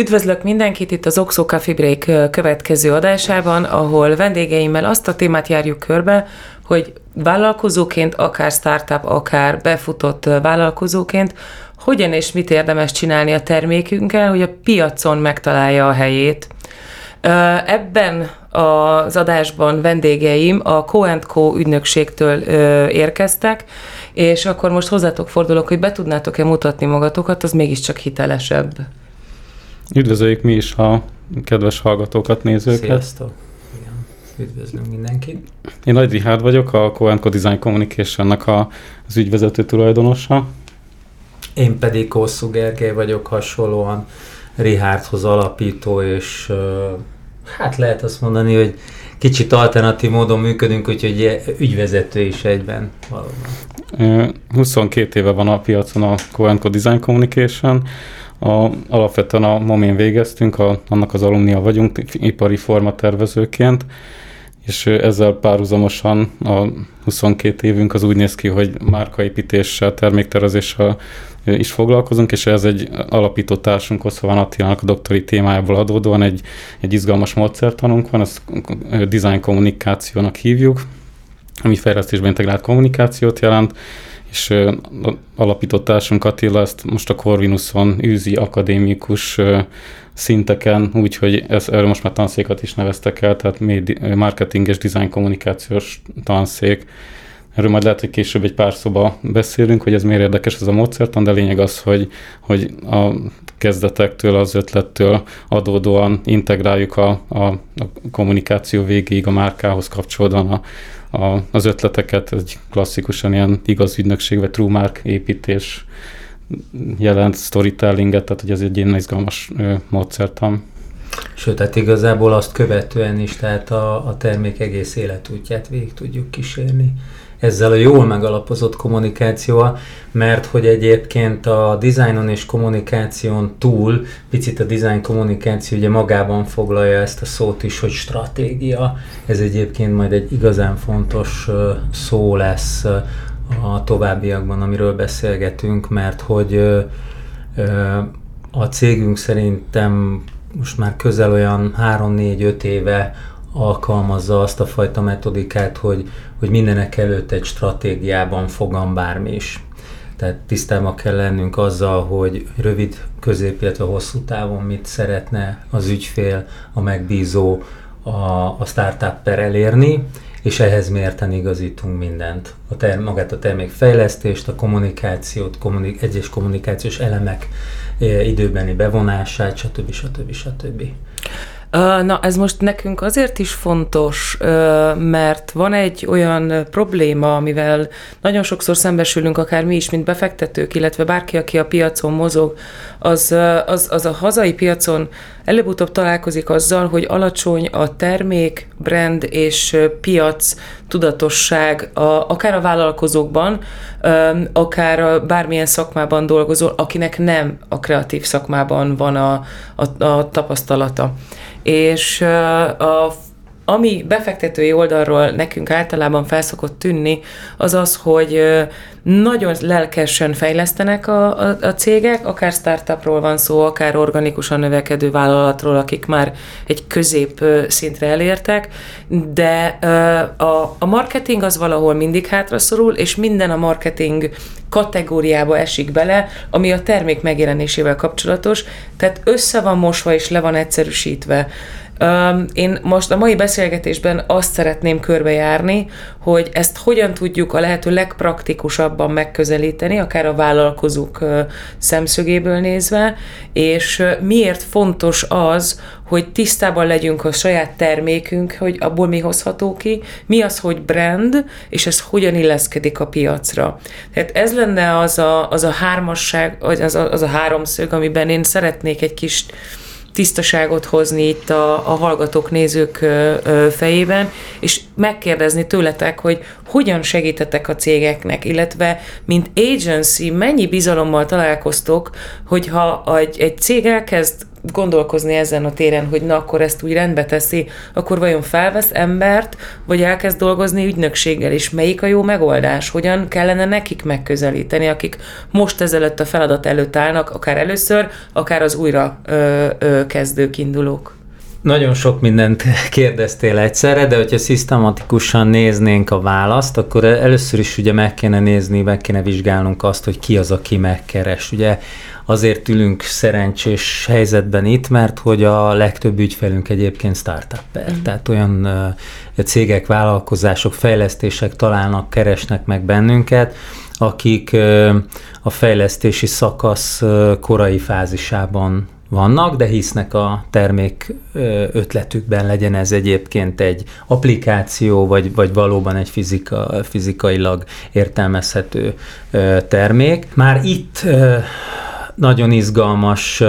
Üdvözlök mindenkit itt az Oxo Coffee Break következő adásában, ahol vendégeimmel azt a témát járjuk körbe, hogy vállalkozóként, akár startup, akár befutott vállalkozóként, hogyan és mit érdemes csinálni a termékünkkel, hogy a piacon megtalálja a helyét. Ebben az adásban vendégeim a Co ügynökségtől érkeztek, és akkor most hozzátok fordulok, hogy be tudnátok-e mutatni magatokat, az mégiscsak hitelesebb. Üdvözöljük mi is a kedves hallgatókat, nézőket. Sziasztok! Üdvözlünk mindenkit! Én Nagy Rihárd vagyok, a Co Design Communication-nak a, az ügyvezető tulajdonosa. Én pedig Kosszú Gergely vagyok, hasonlóan Rihárdhoz alapító, és hát lehet azt mondani, hogy kicsit alternatív módon működünk, úgyhogy ügyvezető is egyben valóban. 22 éve van a piacon a Co Design Communication, a, alapvetően a Momén végeztünk, a, annak az alumnia vagyunk, ipari formatervezőként, és ezzel párhuzamosan a 22 évünk az úgy néz ki, hogy márkaépítéssel, terméktervezéssel is foglalkozunk, és ez egy alapító társunk, Oszován Attilának a doktori témájából adódóan egy, egy izgalmas módszertanunk van, ezt design kommunikációnak hívjuk, ami fejlesztésben integrált kommunikációt jelent, és alapított társunk Attila ezt most a Corvinuson űzi akadémikus szinteken, úgyhogy ez, erről most már tanszékat is neveztek el, tehát marketing és design kommunikációs tanszék. Erről majd lehet, hogy később egy pár szoba beszélünk, hogy ez miért érdekes ez a módszertan, de lényeg az, hogy, hogy a kezdetektől, az ötlettől adódóan integráljuk a, a, a kommunikáció végéig a márkához kapcsolódóan a, a, az ötleteket, egy klasszikusan ilyen igaz ügynökség, vagy true mark építés jelent storytellinget, tehát hogy ez egy ilyen izgalmas módszertan. Sőt, tehát igazából azt követően is, tehát a, a termék egész életútját végig tudjuk kísérni ezzel a jól megalapozott kommunikációval, mert hogy egyébként a designon és kommunikáción túl, picit a design kommunikáció ugye magában foglalja ezt a szót is, hogy stratégia. Ez egyébként majd egy igazán fontos szó lesz a továbbiakban, amiről beszélgetünk, mert hogy a cégünk szerintem most már közel olyan 3-4-5 éve alkalmazza azt a fajta metodikát, hogy, hogy mindenek előtt egy stratégiában fogam bármi is. Tehát tisztában kell lennünk azzal, hogy rövid, közép, illetve hosszú távon mit szeretne az ügyfél, a megbízó, a, a startup elérni, és ehhez mérten igazítunk mindent. A ter- magát a termékfejlesztést, a kommunikációt, kommunik- egyes kommunikációs elemek e, időbeni bevonását, stb. stb. stb. stb. Na, ez most nekünk azért is fontos, mert van egy olyan probléma, amivel nagyon sokszor szembesülünk, akár mi is, mint befektetők, illetve bárki, aki a piacon mozog, az, az, az a hazai piacon előbb-utóbb találkozik azzal, hogy alacsony a termék, brand és piac tudatosság, a, akár a vállalkozókban, akár a bármilyen szakmában dolgozó, akinek nem a kreatív szakmában van a, a, a tapasztalata. És a ami befektetői oldalról nekünk általában felszokott tűnni, az az, hogy nagyon lelkesen fejlesztenek a, a, a cégek, akár startupról van szó, akár organikusan növekedő vállalatról, akik már egy közép szintre elértek, de a, a marketing az valahol mindig hátraszorul, és minden a marketing kategóriába esik bele, ami a termék megjelenésével kapcsolatos, tehát össze van mosva és le van egyszerűsítve. Én most a mai beszélgetésben azt szeretném körbejárni, hogy ezt hogyan tudjuk a lehető legpraktikusabban megközelíteni, akár a vállalkozók szemszögéből nézve, és miért fontos az, hogy tisztában legyünk a saját termékünk, hogy abból mi hozható ki, mi az, hogy brand, és ez hogyan illeszkedik a piacra. Tehát ez lenne az a, az a hármasság, az a, az a háromszög, amiben én szeretnék egy kis tisztaságot hozni itt a, a hallgatók, nézők fejében, és megkérdezni tőletek, hogy hogyan segítetek a cégeknek, illetve mint agency mennyi bizalommal találkoztok, hogyha egy, egy cég elkezd gondolkozni ezen a téren, hogy na akkor ezt úgy rendbe teszi, akkor vajon felvesz embert, vagy elkezd dolgozni ügynökséggel, és melyik a jó megoldás? Hogyan kellene nekik megközelíteni, akik most ezelőtt a feladat előtt állnak, akár először, akár az újra ö, ö, kezdők, indulók? Nagyon sok mindent kérdeztél egyszerre, de hogyha szisztematikusan néznénk a választ, akkor először is ugye meg kéne nézni, meg kéne vizsgálnunk azt, hogy ki az, aki megkeres. Ugye azért ülünk szerencsés helyzetben itt, mert hogy a legtöbb ügyfelünk egyébként startupper, mm. tehát olyan cégek, vállalkozások, fejlesztések találnak, keresnek meg bennünket, akik a fejlesztési szakasz korai fázisában vannak, de hisznek a termék ötletükben, legyen ez egyébként egy applikáció, vagy, vagy valóban egy fizika, fizikailag értelmezhető termék. Már itt nagyon izgalmas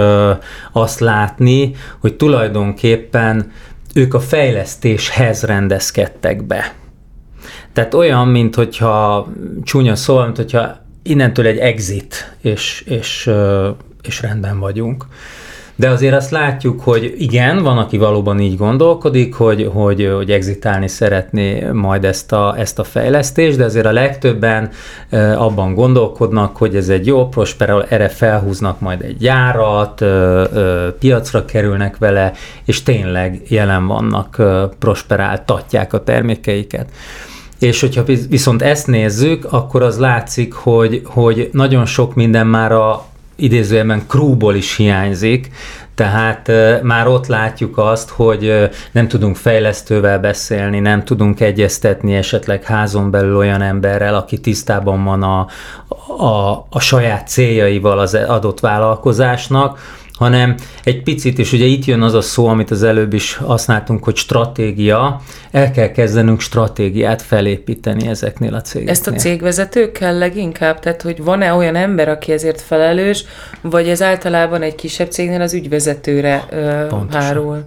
azt látni, hogy tulajdonképpen ők a fejlesztéshez rendezkedtek be. Tehát olyan, mint hogyha csúnya szó, mint hogyha innentől egy exit, és, és, és rendben vagyunk. De azért azt látjuk, hogy igen, van, aki valóban így gondolkodik, hogy, hogy, hogy exitálni szeretné majd ezt a, ezt a fejlesztést, de azért a legtöbben abban gondolkodnak, hogy ez egy jó prosper, erre felhúznak majd egy gyárat, piacra kerülnek vele, és tényleg jelen vannak, prosperáltatják a termékeiket. És hogyha viszont ezt nézzük, akkor az látszik, hogy, hogy nagyon sok minden már a idézőjelben krúból is hiányzik, tehát már ott látjuk azt, hogy nem tudunk fejlesztővel beszélni, nem tudunk egyeztetni esetleg házon belül olyan emberrel, aki tisztában van a, a, a saját céljaival az adott vállalkozásnak, hanem egy picit, és ugye itt jön az a szó, amit az előbb is használtunk, hogy stratégia, el kell kezdenünk stratégiát felépíteni ezeknél a cégeknél. Ezt a cégvezetőkkel leginkább? Tehát, hogy van-e olyan ember, aki ezért felelős, vagy ez általában egy kisebb cégnél az ügyvezetőre ö, hárul?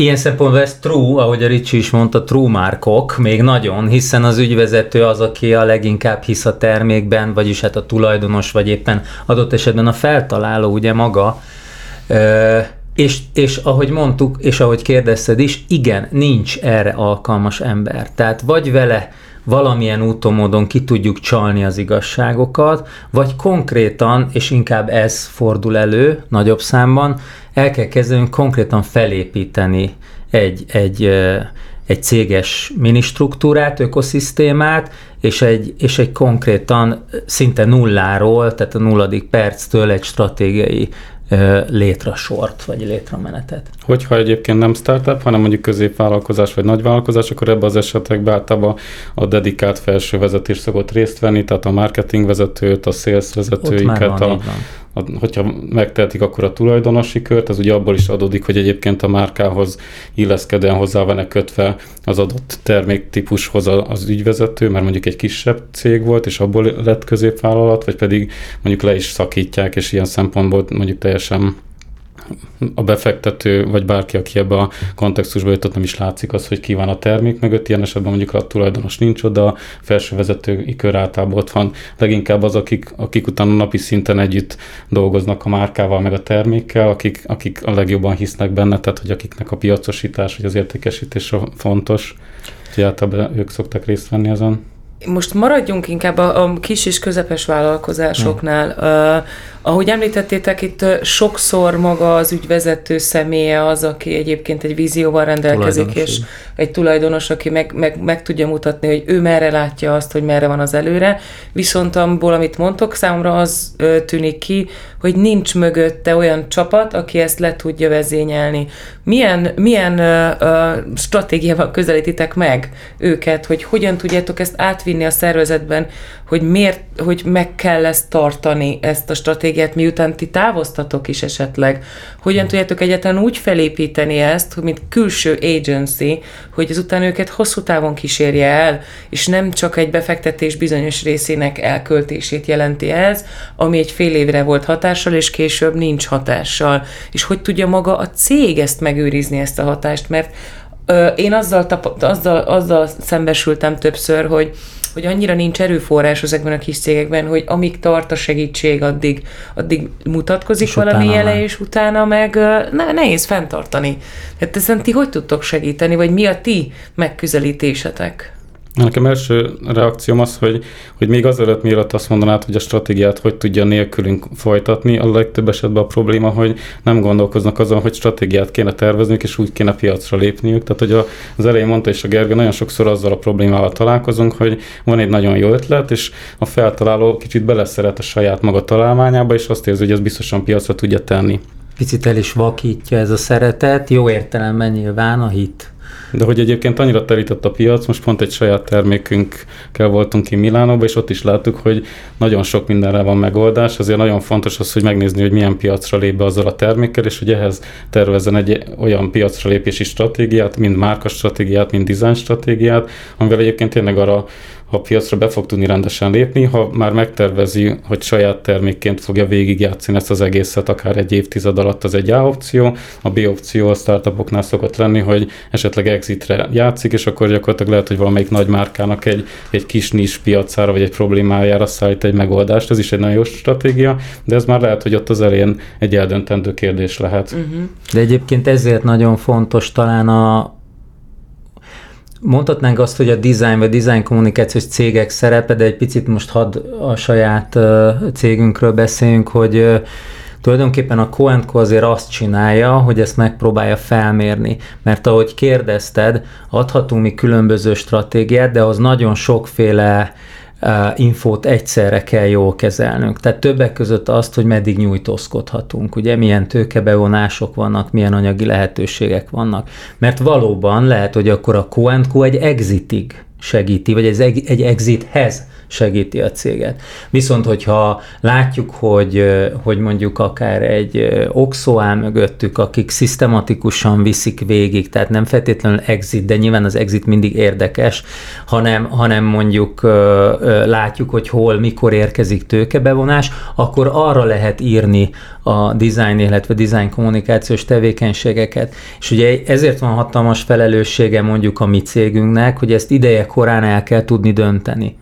Ilyen szempontból ez true, ahogy a Ricsi is mondta, true márkok, még nagyon, hiszen az ügyvezető az, aki a leginkább hisz a termékben, vagyis hát a tulajdonos, vagy éppen adott esetben a feltaláló, ugye maga, és, és ahogy mondtuk, és ahogy kérdezted is, igen, nincs erre alkalmas ember. Tehát vagy vele valamilyen úton, módon ki tudjuk csalni az igazságokat, vagy konkrétan, és inkább ez fordul elő nagyobb számban, el kell kezdenünk konkrétan felépíteni egy, egy, egy céges ministruktúrát, ökoszisztémát, és egy, és egy konkrétan szinte nulláról, tehát a nulladik perctől egy stratégiai létrasort, vagy létramenetet. Hogyha egyébként nem startup, hanem mondjuk középvállalkozás vagy nagyvállalkozás, akkor ebben az esetekben általában a dedikált felső vezetés szokott részt venni, tehát a marketing vezetőt, a sales vezetőiket, a, hogyha megtehetik, akkor a tulajdonosi kört, ez ugye abból is adódik, hogy egyébként a márkához illeszkedően hozzá van-e kötve az adott terméktípushoz az ügyvezető, mert mondjuk egy kisebb cég volt, és abból lett középvállalat, vagy pedig mondjuk le is szakítják, és ilyen szempontból mondjuk teljesen a befektető, vagy bárki, aki ebbe a kontextusba jutott, nem is látszik az, hogy ki van a termék mögött. Ilyen esetben mondjuk a tulajdonos nincs oda, a felső vezetői kör általában ott van. Leginkább az, akik, akik utána napi szinten együtt dolgoznak a márkával, meg a termékkel, akik, akik a legjobban hisznek benne, tehát hogy akiknek a piacosítás, vagy az értékesítés fontos. Úgyhogy általában ők szoktak részt venni azon. Most maradjunk inkább a, a kis és közepes vállalkozásoknál. Hmm. Ahogy említettétek, itt sokszor maga az ügyvezető személye az, aki egyébként egy vízióval rendelkezik, és egy tulajdonos, aki meg, meg, meg tudja mutatni, hogy ő merre látja azt, hogy merre van az előre. Viszont abból, amit mondtok, számomra az tűnik ki, hogy nincs mögötte olyan csapat, aki ezt le tudja vezényelni. Milyen, milyen ö, ö, stratégiával közelítitek meg őket, hogy hogyan tudjátok ezt átvinni a szervezetben, hogy miért, hogy meg kell ezt tartani, ezt a stratégiát, miután ti távoztatok is esetleg. Hogyan tudjátok egyáltalán úgy felépíteni ezt, mint külső agency, hogy ezután őket hosszú távon kísérje el, és nem csak egy befektetés bizonyos részének elköltését jelenti ez, ami egy fél évre volt hatással, és később nincs hatással. És hogy tudja maga a cég ezt megőrizni, ezt a hatást, mert én azzal, tap- azzal, azzal szembesültem többször, hogy hogy annyira nincs erőforrás ezekben a kis cégekben, hogy amíg tart a segítség, addig, addig mutatkozik és valami jele, és utána meg ne, nehéz fenntartani. Tehát ezen ti hogy tudtok segíteni, vagy mi a ti megközelítésetek? Nekem első reakcióm az, hogy, hogy még azelőtt mielőtt azt mondanád, hogy a stratégiát hogy tudja nélkülünk folytatni, a legtöbb esetben a probléma, hogy nem gondolkoznak azon, hogy stratégiát kéne tervezniük, és úgy kéne piacra lépniük. Tehát, hogy az elején mondta is a Gergő, nagyon sokszor azzal a problémával találkozunk, hogy van egy nagyon jó ötlet, és a feltaláló kicsit beleszeret a saját maga találmányába, és azt érzi, hogy ez biztosan piacra tudja tenni. Picit el is vakítja ez a szeretet, jó értelemben nyilván a hit de hogy egyébként annyira terített a piac, most pont egy saját termékünkkel voltunk ki Milánóban, és ott is láttuk, hogy nagyon sok mindenre van megoldás, azért nagyon fontos az, hogy megnézni, hogy milyen piacra lép be azzal a termékkel, és hogy ehhez tervezzen egy olyan piacra lépési stratégiát, mind márka stratégiát, mind design stratégiát, amivel egyébként tényleg arra a piacra be fog tudni rendesen lépni, ha már megtervezi, hogy saját termékként fogja végigjátszani ezt az egészet, akár egy évtized alatt az egy A opció, a B opció a startupoknál szokott lenni, hogy esetleg exitre játszik, és akkor gyakorlatilag lehet, hogy valamelyik nagy márkának egy, egy kis nis piacára, vagy egy problémájára szállít egy megoldást, ez is egy nagyon jó stratégia, de ez már lehet, hogy ott az elén egy eldöntendő kérdés lehet. Uh-huh. De egyébként ezért nagyon fontos talán a, Mondhatnánk azt, hogy a design vagy design kommunikációs cégek szerepe, de egy picit most hadd a saját cégünkről beszéljünk, hogy tulajdonképpen a Co azért azt csinálja, hogy ezt megpróbálja felmérni. Mert ahogy kérdezted, adhatunk mi különböző stratégiát, de az nagyon sokféle infót egyszerre kell jól kezelnünk. Tehát többek között azt, hogy meddig nyújtózkodhatunk, ugye milyen tőkebevonások vannak, milyen anyagi lehetőségek vannak. Mert valóban lehet, hogy akkor a Q egy exitig segíti, vagy egy, egy exithez segíti a céget. Viszont, hogyha látjuk, hogy, hogy mondjuk akár egy Oxo áll mögöttük, akik szisztematikusan viszik végig, tehát nem feltétlenül exit, de nyilván az exit mindig érdekes, hanem, hanem mondjuk látjuk, hogy hol, mikor érkezik tőkebevonás, akkor arra lehet írni a design, illetve design kommunikációs tevékenységeket. És ugye ezért van hatalmas felelőssége mondjuk a mi cégünknek, hogy ezt ideje korán el kell tudni dönteni.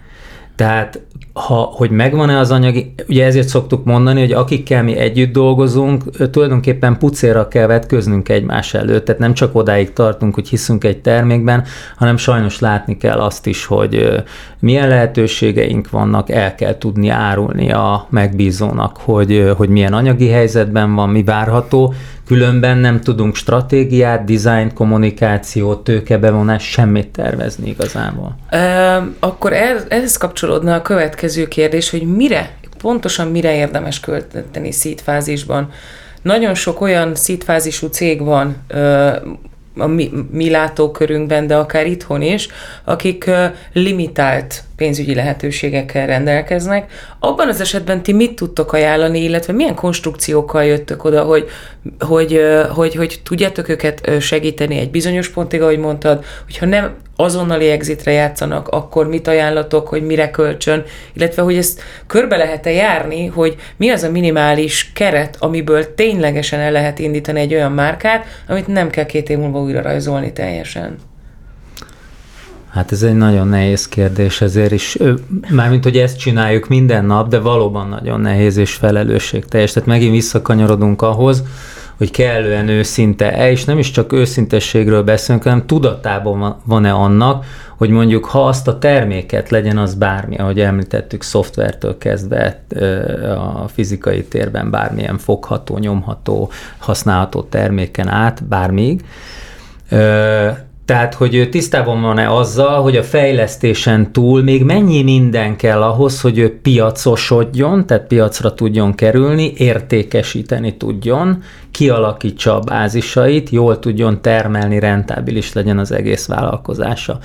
Tehát ha, hogy megvan-e az anyagi, ugye ezért szoktuk mondani, hogy akikkel mi együtt dolgozunk, tulajdonképpen pucéra kell vetköznünk egymás előtt, tehát nem csak odáig tartunk, hogy hiszünk egy termékben, hanem sajnos látni kell azt is, hogy milyen lehetőségeink vannak, el kell tudni árulni a megbízónak, hogy, hogy milyen anyagi helyzetben van, mi várható, Különben nem tudunk stratégiát, design, kommunikációt, tőkebevonás, semmit tervezni igazából. E, akkor ez, ehhez kapcsolódna a következő kérdés, hogy mire, pontosan mire érdemes költeni szítfázisban. Nagyon sok olyan szítfázisú cég van, a mi, mi látókörünkben, de akár itthon is, akik limitált pénzügyi lehetőségekkel rendelkeznek. Abban az esetben ti mit tudtok ajánlani, illetve milyen konstrukciókkal jöttök oda, hogy, hogy, hogy, hogy tudjátok őket segíteni egy bizonyos pontig, ahogy mondtad, hogyha nem azonnali exitre játszanak, akkor mit ajánlatok, hogy mire kölcsön, illetve hogy ezt körbe lehet-e járni, hogy mi az a minimális keret, amiből ténylegesen el lehet indítani egy olyan márkát, amit nem kell két év múlva újra rajzolni teljesen. Hát ez egy nagyon nehéz kérdés, ezért is, mármint, hogy ezt csináljuk minden nap, de valóban nagyon nehéz és felelősségteljes. Tehát megint visszakanyarodunk ahhoz, hogy kellően őszinte-e, és nem is csak őszintességről beszélünk, hanem tudatában van-e annak, hogy mondjuk ha azt a terméket legyen az bármi, ahogy említettük, szoftvertől kezdve a fizikai térben bármilyen fogható, nyomható, használható terméken át, bármíg, tehát, hogy tisztában van-e azzal, hogy a fejlesztésen túl még mennyi minden kell ahhoz, hogy ő piacosodjon, tehát piacra tudjon kerülni, értékesíteni tudjon, kialakítsa a bázisait, jól tudjon termelni, rentábilis legyen az egész vállalkozása.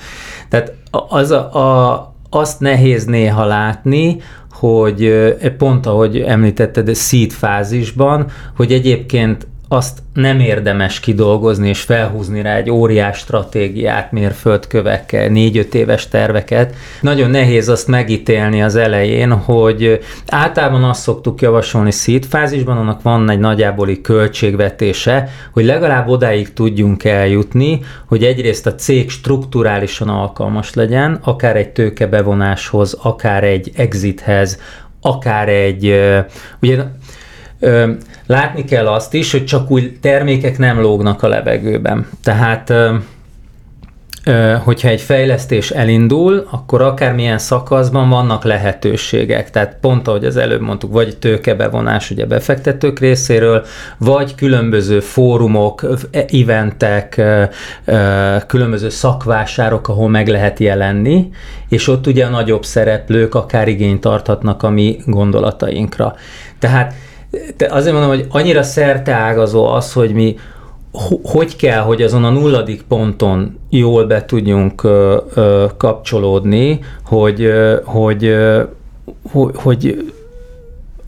Tehát az a, a, azt nehéz néha látni, hogy pont ahogy említetted, a seed fázisban, hogy egyébként azt nem érdemes kidolgozni és felhúzni rá egy óriás stratégiát, mérföldkövekkel, négy-öt éves terveket. Nagyon nehéz azt megítélni az elején, hogy általában azt szoktuk javasolni seed fázisban, annak van egy nagyjáboli költségvetése, hogy legalább odáig tudjunk eljutni, hogy egyrészt a cég strukturálisan alkalmas legyen, akár egy tőkebevonáshoz, akár egy exithez, akár egy, ugye Látni kell azt is, hogy csak új termékek nem lógnak a levegőben. Tehát hogyha egy fejlesztés elindul, akkor akármilyen szakaszban vannak lehetőségek. Tehát pont ahogy az előbb mondtuk, vagy tőkebevonás ugye befektetők részéről, vagy különböző fórumok, eventek, különböző szakvásárok, ahol meg lehet jelenni, és ott ugye a nagyobb szereplők akár igényt tarthatnak a mi gondolatainkra. Tehát de azért mondom, hogy annyira szerteágazó az, hogy mi hogy kell, hogy azon a nulladik ponton jól be tudjunk ö, ö, kapcsolódni, hogy, ö, hogy, ö, hogy, hogy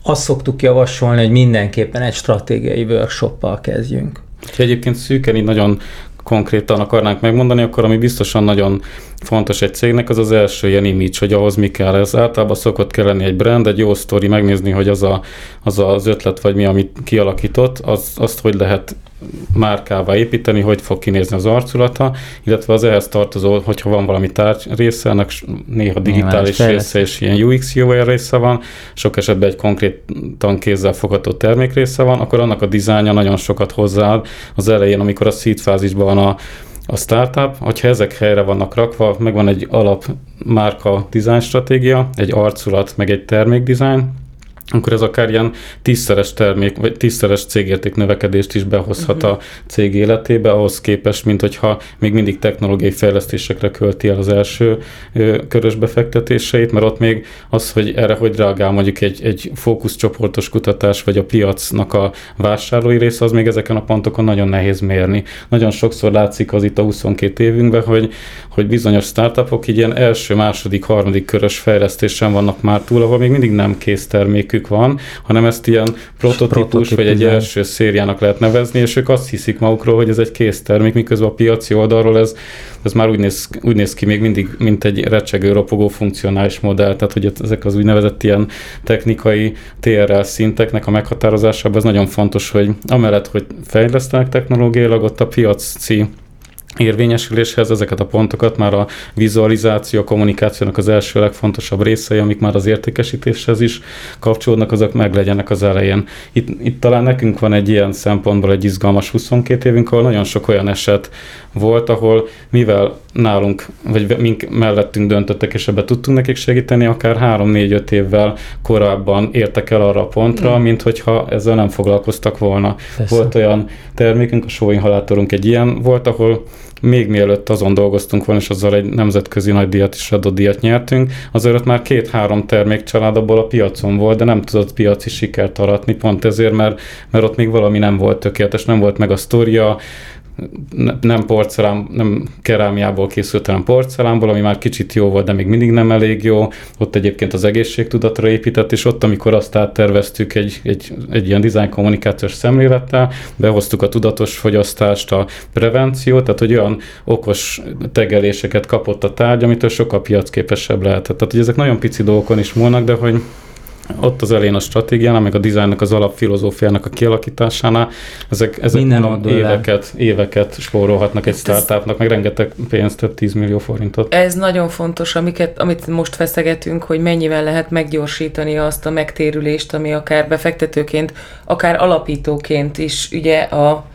azt szoktuk javasolni, hogy mindenképpen egy stratégiai workshoppal kezdjünk. Ha egyébként szűken így nagyon konkrétan akarnánk megmondani, akkor ami biztosan nagyon fontos egy cégnek, az az első ilyen image, hogy ahhoz mi kell. Ez általában szokott kell lenni egy brand, egy jó sztori, megnézni, hogy az, a, az az ötlet, vagy mi, amit kialakított, az, azt hogy lehet márkává építeni, hogy fog kinézni az arculata, illetve az ehhez tartozó, hogyha van valami tárgy része, ennek néha digitális része és ilyen UX UI része van, sok esetben egy konkrétan kézzel fogható termék része van, akkor annak a dizájnja nagyon sokat hozzáad az elején, amikor a seed fázisban van a, a startup, hogyha ezek helyre vannak rakva, megvan egy alap márka design stratégia, egy arculat, meg egy termékdesign, akkor ez akár ilyen tízszeres termék, vagy tízszeres cégérték növekedést is behozhat uh-huh. a cég életébe, ahhoz képest, mint hogyha még mindig technológiai fejlesztésekre költi el az első ö, körös befektetéseit, mert ott még az, hogy erre hogy reagál mondjuk egy, egy fókuszcsoportos kutatás, vagy a piacnak a vásárlói része, az még ezeken a pontokon nagyon nehéz mérni. Nagyon sokszor látszik az itt a 22 évünkben, hogy, hogy bizonyos startupok így ilyen első, második, harmadik körös fejlesztésen vannak már túl, ahol még mindig nem kész termékű termékük van, hanem ezt ilyen prototípus vagy egy első szériának lehet nevezni, és ők azt hiszik magukról, hogy ez egy kész termék, miközben a piaci oldalról ez, ez már úgy néz, úgy néz ki még mindig, mint egy recsegő, ropogó funkcionális modell, tehát hogy ezek az úgynevezett ilyen technikai TRL szinteknek a meghatározásában ez nagyon fontos, hogy amellett, hogy fejlesztenek technológiailag, ott a piaci érvényesüléshez ezeket a pontokat már a vizualizáció, a kommunikációnak az első legfontosabb részei, amik már az értékesítéshez is kapcsolódnak, azok meg legyenek az elején. Itt, itt talán nekünk van egy ilyen szempontból egy izgalmas 22 évünk, ahol nagyon sok olyan eset volt, ahol mivel nálunk, vagy mink mellettünk döntöttek, és ebbe tudtunk nekik segíteni, akár 3-4-5 évvel korábban értek el arra a pontra, mm. mint hogyha ezzel nem foglalkoztak volna. Persze. Volt olyan termékünk, a sóinhalátorunk egy ilyen volt, ahol még mielőtt azon dolgoztunk volna, és azzal egy nemzetközi nagy díjat is adott díjat nyertünk, azért már két-három termékcsalád abból a piacon volt, de nem tudott piaci sikert aratni, pont ezért, mert, mert ott még valami nem volt tökéletes, nem volt meg a sztoria, nem porcelán, nem kerámiából készült, hanem porcelánból, ami már kicsit jó volt, de még mindig nem elég jó. Ott egyébként az egészségtudatra épített, és ott, amikor azt átterveztük egy, egy, egy ilyen design kommunikációs szemlélettel, behoztuk a tudatos fogyasztást, a prevenciót, tehát hogy olyan okos tegeléseket kapott a tárgy, amitől sokkal piacképesebb lehetett. Tehát, hogy ezek nagyon pici dolgokon is múlnak, de hogy ott az elén a stratégiánál, meg a dizájnnak az alapfilozófiának a kialakításánál, ezek, ezek Minden éveket, éveket spórolhatnak egy startupnak, meg rengeteg pénzt, több 10 millió forintot. Ez nagyon fontos, amiket, amit most feszegetünk, hogy mennyivel lehet meggyorsítani azt a megtérülést, ami akár befektetőként, akár alapítóként is ugye a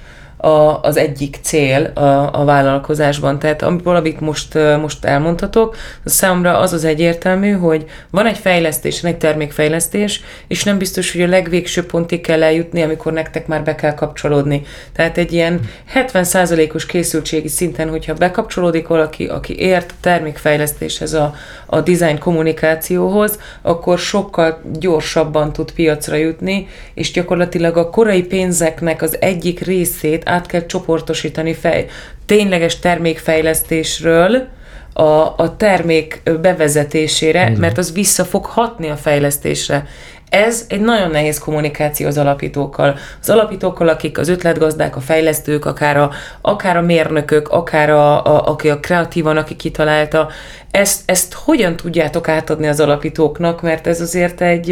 a, az egyik cél a, a vállalkozásban. Tehát amit valamit most, most elmondhatok, az számomra az az egyértelmű, hogy van egy fejlesztés, egy termékfejlesztés, és nem biztos, hogy a legvégső pontig kell eljutni, amikor nektek már be kell kapcsolódni. Tehát egy ilyen 70%-os készültségi szinten, hogyha bekapcsolódik valaki, aki ért termékfejlesztéshez, a, a design kommunikációhoz, akkor sokkal gyorsabban tud piacra jutni, és gyakorlatilag a korai pénzeknek az egyik részét át kell csoportosítani fej, tényleges termékfejlesztésről, a, a termék bevezetésére, Igen. mert az vissza fog hatni a fejlesztésre. Ez egy nagyon nehéz kommunikáció az alapítókkal. Az alapítókkal, akik az ötletgazdák, a fejlesztők, akár a, akár a mérnökök, akár a, a, aki a kreatívan, aki kitalálta, ezt, ezt hogyan tudjátok átadni az alapítóknak, mert ez azért egy,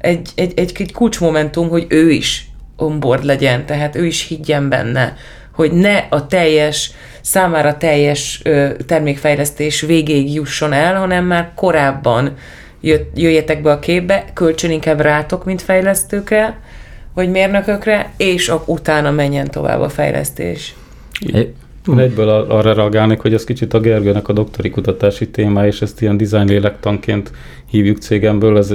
egy, egy, egy, egy kulcsmomentum, hogy ő is onboard legyen, tehát ő is higgyen benne, hogy ne a teljes, számára teljes termékfejlesztés végéig jusson el, hanem már korábban jöjjetek be a képbe, kölcsön inkább rátok, mint fejlesztőkre, vagy mérnökökre, és utána menjen tovább a fejlesztés. Én egyből arra reagálnék, hogy ez kicsit a Gergőnek a doktori kutatási téma, és ezt ilyen design lélektanként hívjuk cégemből. Ez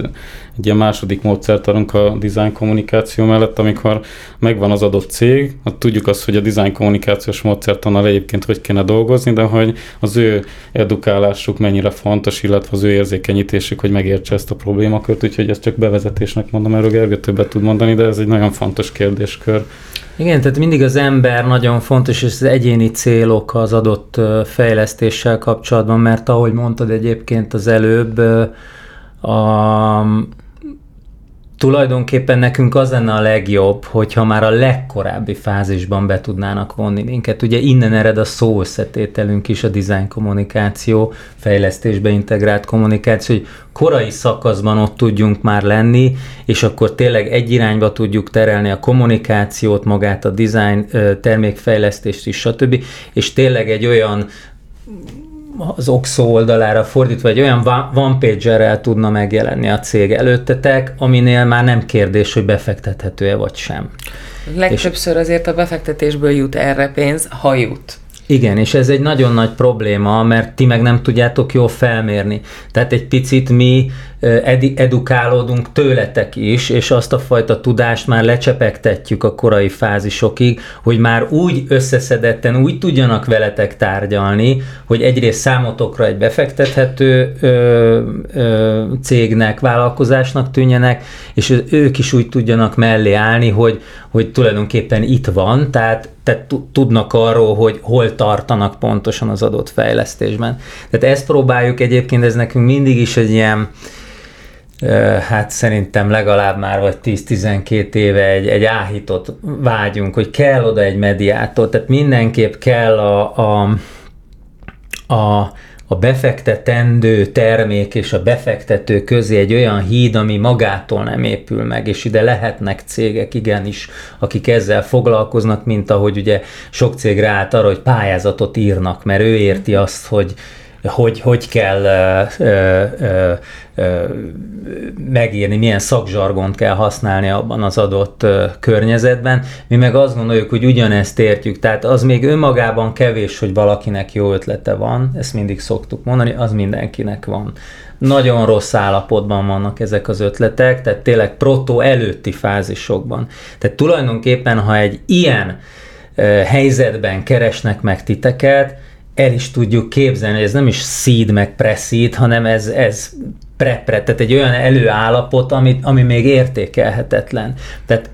egy ilyen második módszertanunk a design kommunikáció mellett, amikor megvan az adott cég, hát tudjuk azt, hogy a design kommunikációs módszertannal egyébként hogy kéne dolgozni, de hogy az ő edukálásuk mennyire fontos, illetve az ő érzékenyítésük, hogy megértse ezt a problémakört, úgyhogy ezt csak bevezetésnek mondom, erről Gergő többet tud mondani, de ez egy nagyon fontos kérdéskör. Igen, tehát mindig az ember nagyon fontos, és az egyéni célok az adott fejlesztéssel kapcsolatban, mert ahogy mondtad egyébként az előbb, a, tulajdonképpen nekünk az lenne a legjobb, hogyha már a legkorábbi fázisban be tudnának vonni minket. Ugye innen ered a szó összetételünk is, a design kommunikáció, fejlesztésbe integrált kommunikáció, hogy korai szakaszban ott tudjunk már lenni, és akkor tényleg egy irányba tudjuk terelni a kommunikációt, magát a design termékfejlesztést is, stb. És tényleg egy olyan az Oxo oldalára fordítva egy olyan one page tudna megjelenni a cég előttetek, aminél már nem kérdés, hogy befektethető-e vagy sem. Legtöbbször azért a befektetésből jut erre pénz, ha jut. Igen, és ez egy nagyon nagy probléma, mert ti meg nem tudjátok jól felmérni. Tehát egy picit mi ed- edukálódunk tőletek is, és azt a fajta tudást már lecsepegtetjük a korai fázisokig, hogy már úgy összeszedetten, úgy tudjanak veletek tárgyalni, hogy egyrészt számotokra egy befektethető ö, ö, cégnek, vállalkozásnak tűnjenek, és ők is úgy tudjanak mellé állni, hogy, hogy tulajdonképpen itt van, tehát, tehát tudnak arról, hogy hol tartanak pontosan az adott fejlesztésben. Tehát ezt próbáljuk egyébként, ez nekünk mindig is egy ilyen, hát szerintem legalább már vagy 10-12 éve egy, egy áhított vágyunk, hogy kell oda egy mediátor, tehát mindenképp kell a, a, a a befektetendő termék és a befektető közé egy olyan híd, ami magától nem épül meg, és ide lehetnek cégek igenis, akik ezzel foglalkoznak, mint ahogy ugye sok cég ráállt arra, hogy pályázatot írnak, mert ő érti azt, hogy hogy, hogy kell ö, ö, ö, megírni, milyen szakzsargont kell használni abban az adott környezetben. Mi meg azt gondoljuk, hogy ugyanezt értjük, tehát az még önmagában kevés, hogy valakinek jó ötlete van, ezt mindig szoktuk mondani, az mindenkinek van. Nagyon rossz állapotban vannak ezek az ötletek, tehát tényleg proto előtti fázisokban. Tehát tulajdonképpen, ha egy ilyen helyzetben keresnek meg titeket, el is tudjuk képzelni, ez nem is seed meg pre-seed, hanem ez, ez pre-pre, tehát egy olyan előállapot, amit, ami még értékelhetetlen. Tehát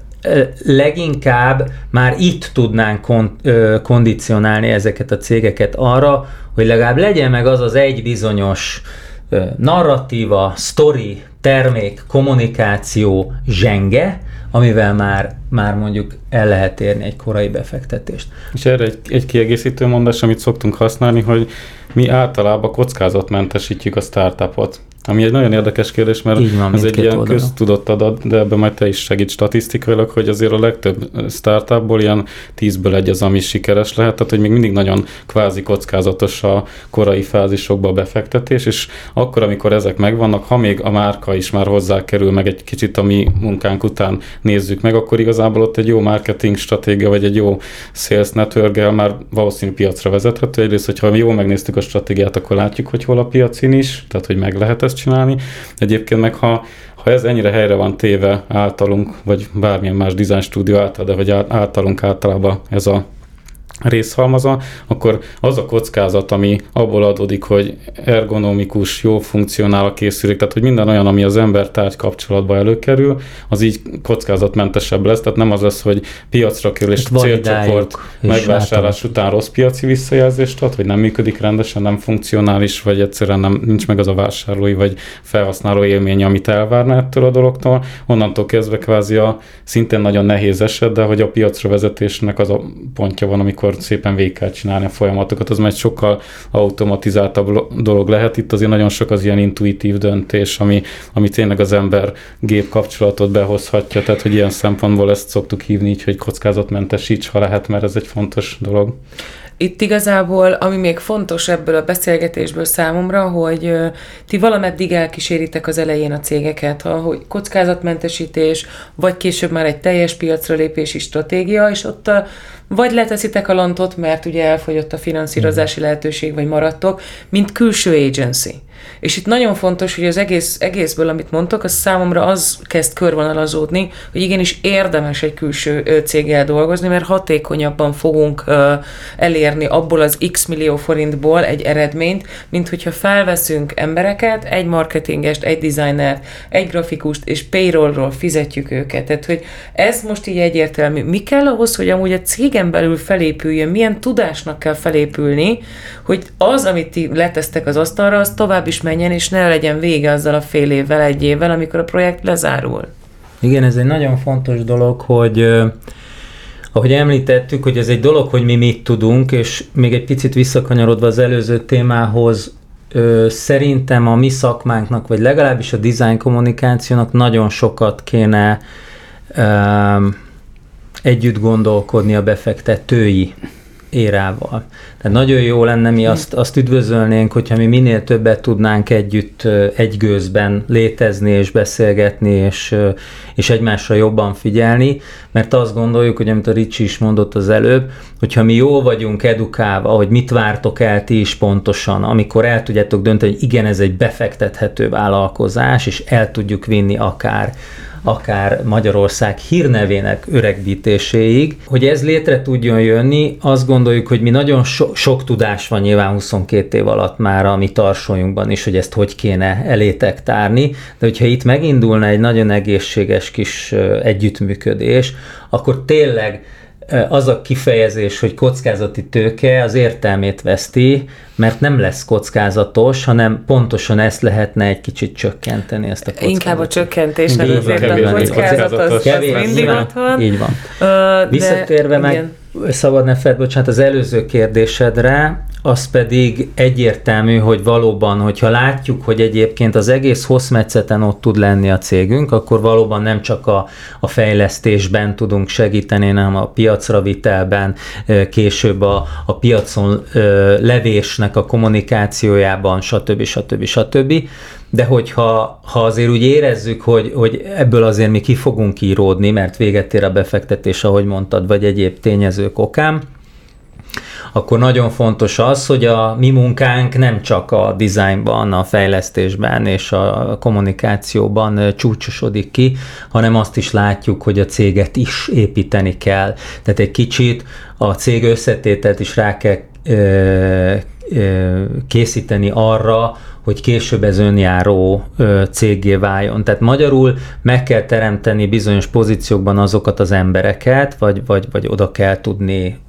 leginkább már itt tudnánk kon, ö, kondicionálni ezeket a cégeket arra, hogy legalább legyen meg az az egy bizonyos ö, narratíva, story, termék, kommunikáció zsenge, amivel már, már mondjuk el lehet érni egy korai befektetést. És erre egy, egy kiegészítő mondás, amit szoktunk használni, hogy mi általában kockázatmentesítjük a startupot. Ami egy nagyon érdekes kérdés, mert van, ez egy ilyen oldalon. köztudott adat, de ebben majd te is segít statisztikailag, hogy azért a legtöbb startupból ilyen tízből egy az, ami sikeres lehet, tehát hogy még mindig nagyon kvázi kockázatos a korai fázisokba a befektetés, és akkor, amikor ezek megvannak, ha még a márka is már hozzá kerül, meg egy kicsit a mi munkánk után nézzük meg, akkor igazából ott egy jó marketing stratégia, vagy egy jó sales network már valószínű piacra vezethető. Egyrészt, hogyha jól megnéztük a stratégiát, akkor látjuk, hogy hol a piacin is, tehát hogy meg lehet ezt csinálni. Egyébként meg ha, ha ez ennyire helyre van téve általunk, vagy bármilyen más design stúdió által, de vagy általunk általában ez a részhalmaza, akkor az a kockázat, ami abból adódik, hogy ergonomikus, jó funkcionál a készülék, tehát hogy minden olyan, ami az ember-tárgy kapcsolatba előkerül, az így kockázatmentesebb lesz, tehát nem az lesz, hogy piacra kerül és Hát célcsoport megvásárlás után rossz piaci visszajelzést ad, hogy nem működik rendesen, nem funkcionális, vagy egyszerűen nem, nincs meg az a vásárlói vagy felhasználó élmény, amit elvárna ettől a dologtól. Onnantól kezdve kvázi a szintén nagyon nehéz eset, de hogy a piacra vezetésnek az a pontja van, amikor szépen végig kell csinálni a folyamatokat, az már egy sokkal automatizáltabb dolog lehet. Itt azért nagyon sok az ilyen intuitív döntés, ami, ami tényleg az ember-gép kapcsolatot behozhatja, tehát hogy ilyen szempontból ezt szoktuk hívni így, hogy kockázatmentesíts, ha lehet, mert ez egy fontos dolog. Itt igazából, ami még fontos ebből a beszélgetésből számomra, hogy ti valameddig elkíséritek az elején a cégeket, ha, hogy kockázatmentesítés, vagy később már egy teljes piacra lépési stratégia, és ott a, vagy leteszitek a lantot, mert ugye elfogyott a finanszírozási lehetőség, vagy maradtok, mint külső agency. És itt nagyon fontos, hogy az egész, egészből, amit mondtok, az számomra az kezd körvonalazódni, hogy igenis érdemes egy külső céggel dolgozni, mert hatékonyabban fogunk elérni abból az x millió forintból egy eredményt, mint hogyha felveszünk embereket, egy marketingest, egy designert, egy grafikust, és payrollról fizetjük őket. Tehát, hogy ez most így egyértelmű. Mi kell ahhoz, hogy amúgy a cégen belül felépüljön, milyen tudásnak kell felépülni, hogy az, amit ti letesztek az asztalra, az tovább is menjen, és ne legyen vége azzal a fél évvel, egy évvel, amikor a projekt lezárul. Igen, ez egy nagyon fontos dolog, hogy ahogy említettük, hogy ez egy dolog, hogy mi mit tudunk, és még egy picit visszakanyarodva az előző témához, szerintem a mi szakmánknak, vagy legalábbis a design kommunikációnak nagyon sokat kéne együtt gondolkodni a befektetői érával. Tehát nagyon jó lenne, mi azt, azt üdvözölnénk, hogyha mi minél többet tudnánk együtt egy gőzben létezni és beszélgetni, és, és egymásra jobban figyelni, mert azt gondoljuk, hogy amit a Ricsi is mondott az előbb, hogyha mi jól vagyunk edukálva, hogy mit vártok el ti is pontosan, amikor el tudjátok dönteni, hogy igen, ez egy befektethető vállalkozás, és el tudjuk vinni akár akár Magyarország hírnevének öregbítéséig. Hogy ez létre tudjon jönni, azt gondoljuk, hogy mi nagyon so- sok tudás van nyilván 22 év alatt már a mi tarsolyunkban is, hogy ezt hogy kéne elétek tárni, de hogyha itt megindulna egy nagyon egészséges kis együttműködés, akkor tényleg az a kifejezés, hogy kockázati tőke az értelmét veszti, mert nem lesz kockázatos, hanem pontosan ezt lehetne egy kicsit csökkenteni, ezt a kockázatot. Inkább a csökkentés, Így azért a kevés kockázat az, Kevés, mindig ott van. Így van. De Visszatérve meg, igen. szabad ne fedd, bocsánat, az előző kérdésedre, az pedig egyértelmű, hogy valóban, hogyha látjuk, hogy egyébként az egész hosszmetszeten ott tud lenni a cégünk, akkor valóban nem csak a, a fejlesztésben tudunk segíteni, hanem a piacra vitelben, később a, a piacon levésnek a kommunikációjában, stb. stb. stb. De hogyha ha azért úgy érezzük, hogy, hogy ebből azért mi ki fogunk íródni, mert véget ér a befektetés, ahogy mondtad, vagy egyéb tényezők okán, akkor nagyon fontos az, hogy a mi munkánk nem csak a designban, a fejlesztésben és a kommunikációban csúcsosodik ki, hanem azt is látjuk, hogy a céget is építeni kell. Tehát egy kicsit a cég összetételt is rá kell ö, ö, készíteni arra, hogy később ez önjáró ö, céggé váljon. Tehát magyarul meg kell teremteni bizonyos pozíciókban azokat az embereket, vagy, vagy, vagy oda kell tudni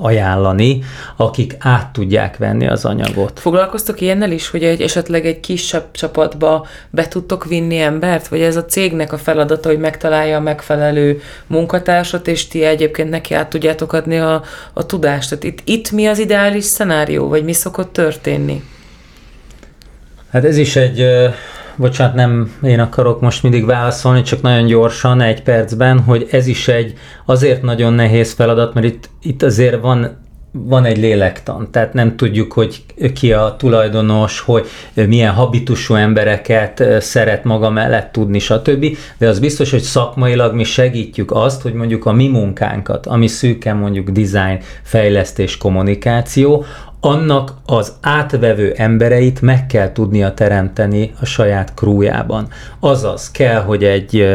ajánlani, akik át tudják venni az anyagot. Foglalkoztok ilyennel is, hogy egy, esetleg egy kisebb csapatba be tudtok vinni embert, vagy ez a cégnek a feladata, hogy megtalálja a megfelelő munkatársat, és ti egyébként neki át tudjátok adni a, a tudást. Tehát itt, itt mi az ideális szenárió, vagy mi szokott történni? Hát ez is egy, bocsánat, nem én akarok most mindig válaszolni, csak nagyon gyorsan, egy percben, hogy ez is egy azért nagyon nehéz feladat, mert itt, itt azért van van egy lélektan, tehát nem tudjuk, hogy ki a tulajdonos, hogy milyen habitusú embereket szeret maga mellett tudni, stb. De az biztos, hogy szakmailag mi segítjük azt, hogy mondjuk a mi munkánkat, ami szűken mondjuk design, fejlesztés, kommunikáció, annak az átvevő embereit meg kell tudnia teremteni a saját krújában. Azaz kell, hogy egy,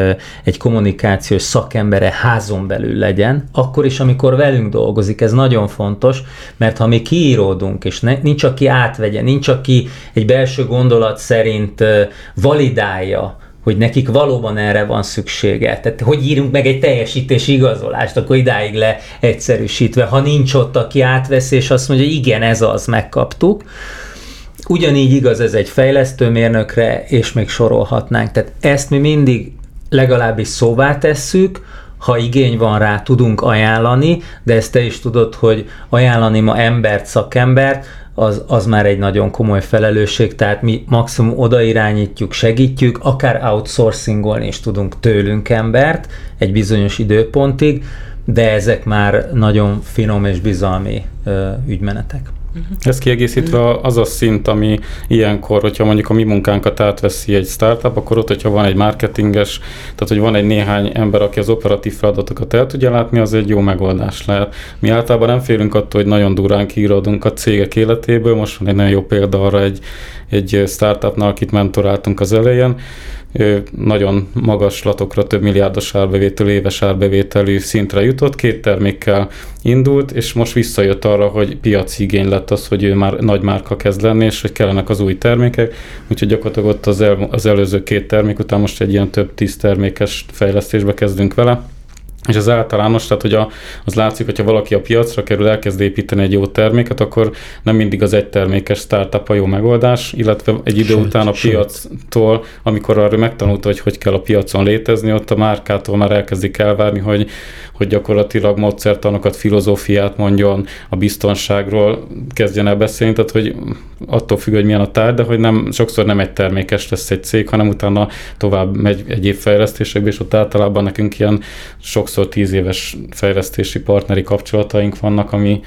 egy kommunikációs szakembere házon belül legyen, akkor is, amikor velünk dolgozik, ez nagyon fontos, mert ha mi kiíródunk, és ne, nincs, aki átvegye, nincs, aki egy belső gondolat szerint validálja, hogy nekik valóban erre van szüksége. Tehát hogy írunk meg egy teljesítési igazolást, akkor idáig le egyszerűsítve. Ha nincs ott, aki átvesz, és azt mondja, igen, ez az, megkaptuk. Ugyanígy igaz ez egy fejlesztőmérnökre, és még sorolhatnánk. Tehát ezt mi mindig legalábbis szóvá tesszük, ha igény van rá, tudunk ajánlani, de ezt te is tudod, hogy ajánlani ma embert, szakembert, az, az már egy nagyon komoly felelősség, tehát mi maximum odairányítjuk, segítjük, akár outsourcingolni is tudunk tőlünk embert egy bizonyos időpontig, de ezek már nagyon finom és bizalmi ö, ügymenetek. Uh-huh. Ez kiegészítve az a szint, ami ilyenkor, hogyha mondjuk a mi munkánkat átveszi egy startup, akkor ott, hogyha van egy marketinges, tehát hogy van egy néhány ember, aki az operatív feladatokat el tudja látni, az egy jó megoldás lehet. Mi általában nem félünk attól, hogy nagyon durán kiíradunk a cégek életéből, most van egy nagyon jó példa arra egy, egy startupnál, akit mentoráltunk az elején, nagyon magaslatokra, több milliárdos árbevétel, éves árbevételű szintre jutott, két termékkel indult, és most visszajött arra, hogy piaci igény lett az, hogy ő már nagy márka kezd lenni, és hogy kellenek az új termékek, úgyhogy gyakorlatilag ott az, el, az előző két termék után most egy ilyen több tíz termékes fejlesztésbe kezdünk vele és az általános, tehát hogy a, az látszik, hogyha valaki a piacra kerül, elkezd építeni egy jó terméket, akkor nem mindig az egy termékes startup a jó megoldás, illetve egy idő sőt, után a sőt. piactól, amikor arra megtanulta, hogy hogy kell a piacon létezni, ott a márkától már elkezdik elvárni, hogy, hogy gyakorlatilag módszertanokat, filozófiát mondjon a biztonságról, kezdjen el beszélni, tehát hogy attól függ, hogy milyen a tárgy, de hogy nem, sokszor nem egy termékes lesz egy cég, hanem utána tovább megy egyéb fejlesztésekbe, és ott általában nekünk ilyen sokszor tíz éves fejlesztési partneri kapcsolataink vannak, ami,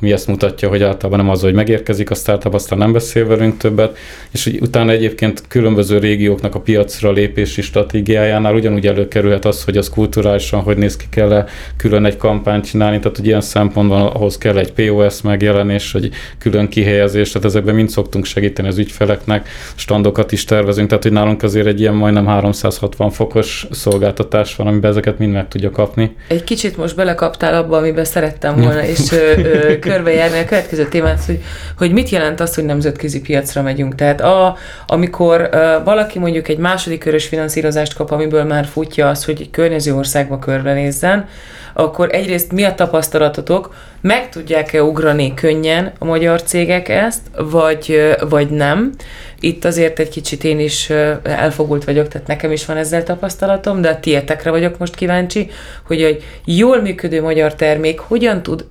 ami ezt mutatja, hogy általában nem az, hogy megérkezik a startup, aztán nem beszél velünk többet, és hogy utána egyébként különböző régióknak a piacra lépési stratégiájánál ugyanúgy előkerülhet az, hogy az kulturálisan, hogy néz ki kell -e külön egy kampányt csinálni, tehát hogy ilyen szempontban ahhoz kell egy POS megjelenés, hogy külön kihelyezés, tehát ezekben mind szoktunk segíteni az ügyfeleknek, standokat is tervezünk, tehát hogy nálunk azért egy ilyen majdnem 360 fokos szolgáltatás van, amiben ezeket mind meg tudja kapni. Egy kicsit most belekaptál abba, amiben szerettem volna, és ö, ö, körbejárni a következő témát, hogy, hogy mit jelent az, hogy nemzetközi piacra megyünk. Tehát a, amikor uh, valaki mondjuk egy második körös finanszírozást kap, amiből már futja az, hogy egy környező országba körbenézzen, akkor egyrészt mi a tapasztalatotok, meg tudják-e ugrani könnyen a magyar cégek ezt, vagy, vagy nem. Itt azért egy kicsit én is elfogult vagyok, tehát nekem is van ezzel tapasztalatom, de a tietekre vagyok most kíváncsi, hogy egy jól működő magyar termék hogyan tud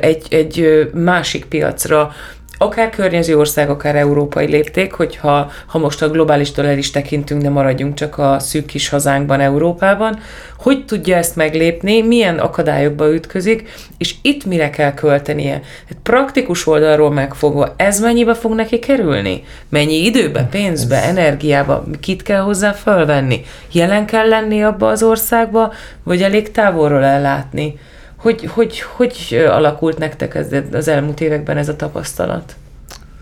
egy, egy másik piacra, akár környező ország, akár európai lépték, hogyha ha most a globálistól el is tekintünk, de maradjunk csak a szűk kis hazánkban, Európában, hogy tudja ezt meglépni, milyen akadályokba ütközik, és itt mire kell költenie. Hát praktikus oldalról megfogva, ez mennyibe fog neki kerülni? Mennyi időbe, pénzbe, energiába, kit kell hozzá felvenni? Jelen kell lenni abba az országba, vagy elég távolról ellátni? Hogy, hogy, hogy alakult nektek ez, az elmúlt években ez a tapasztalat?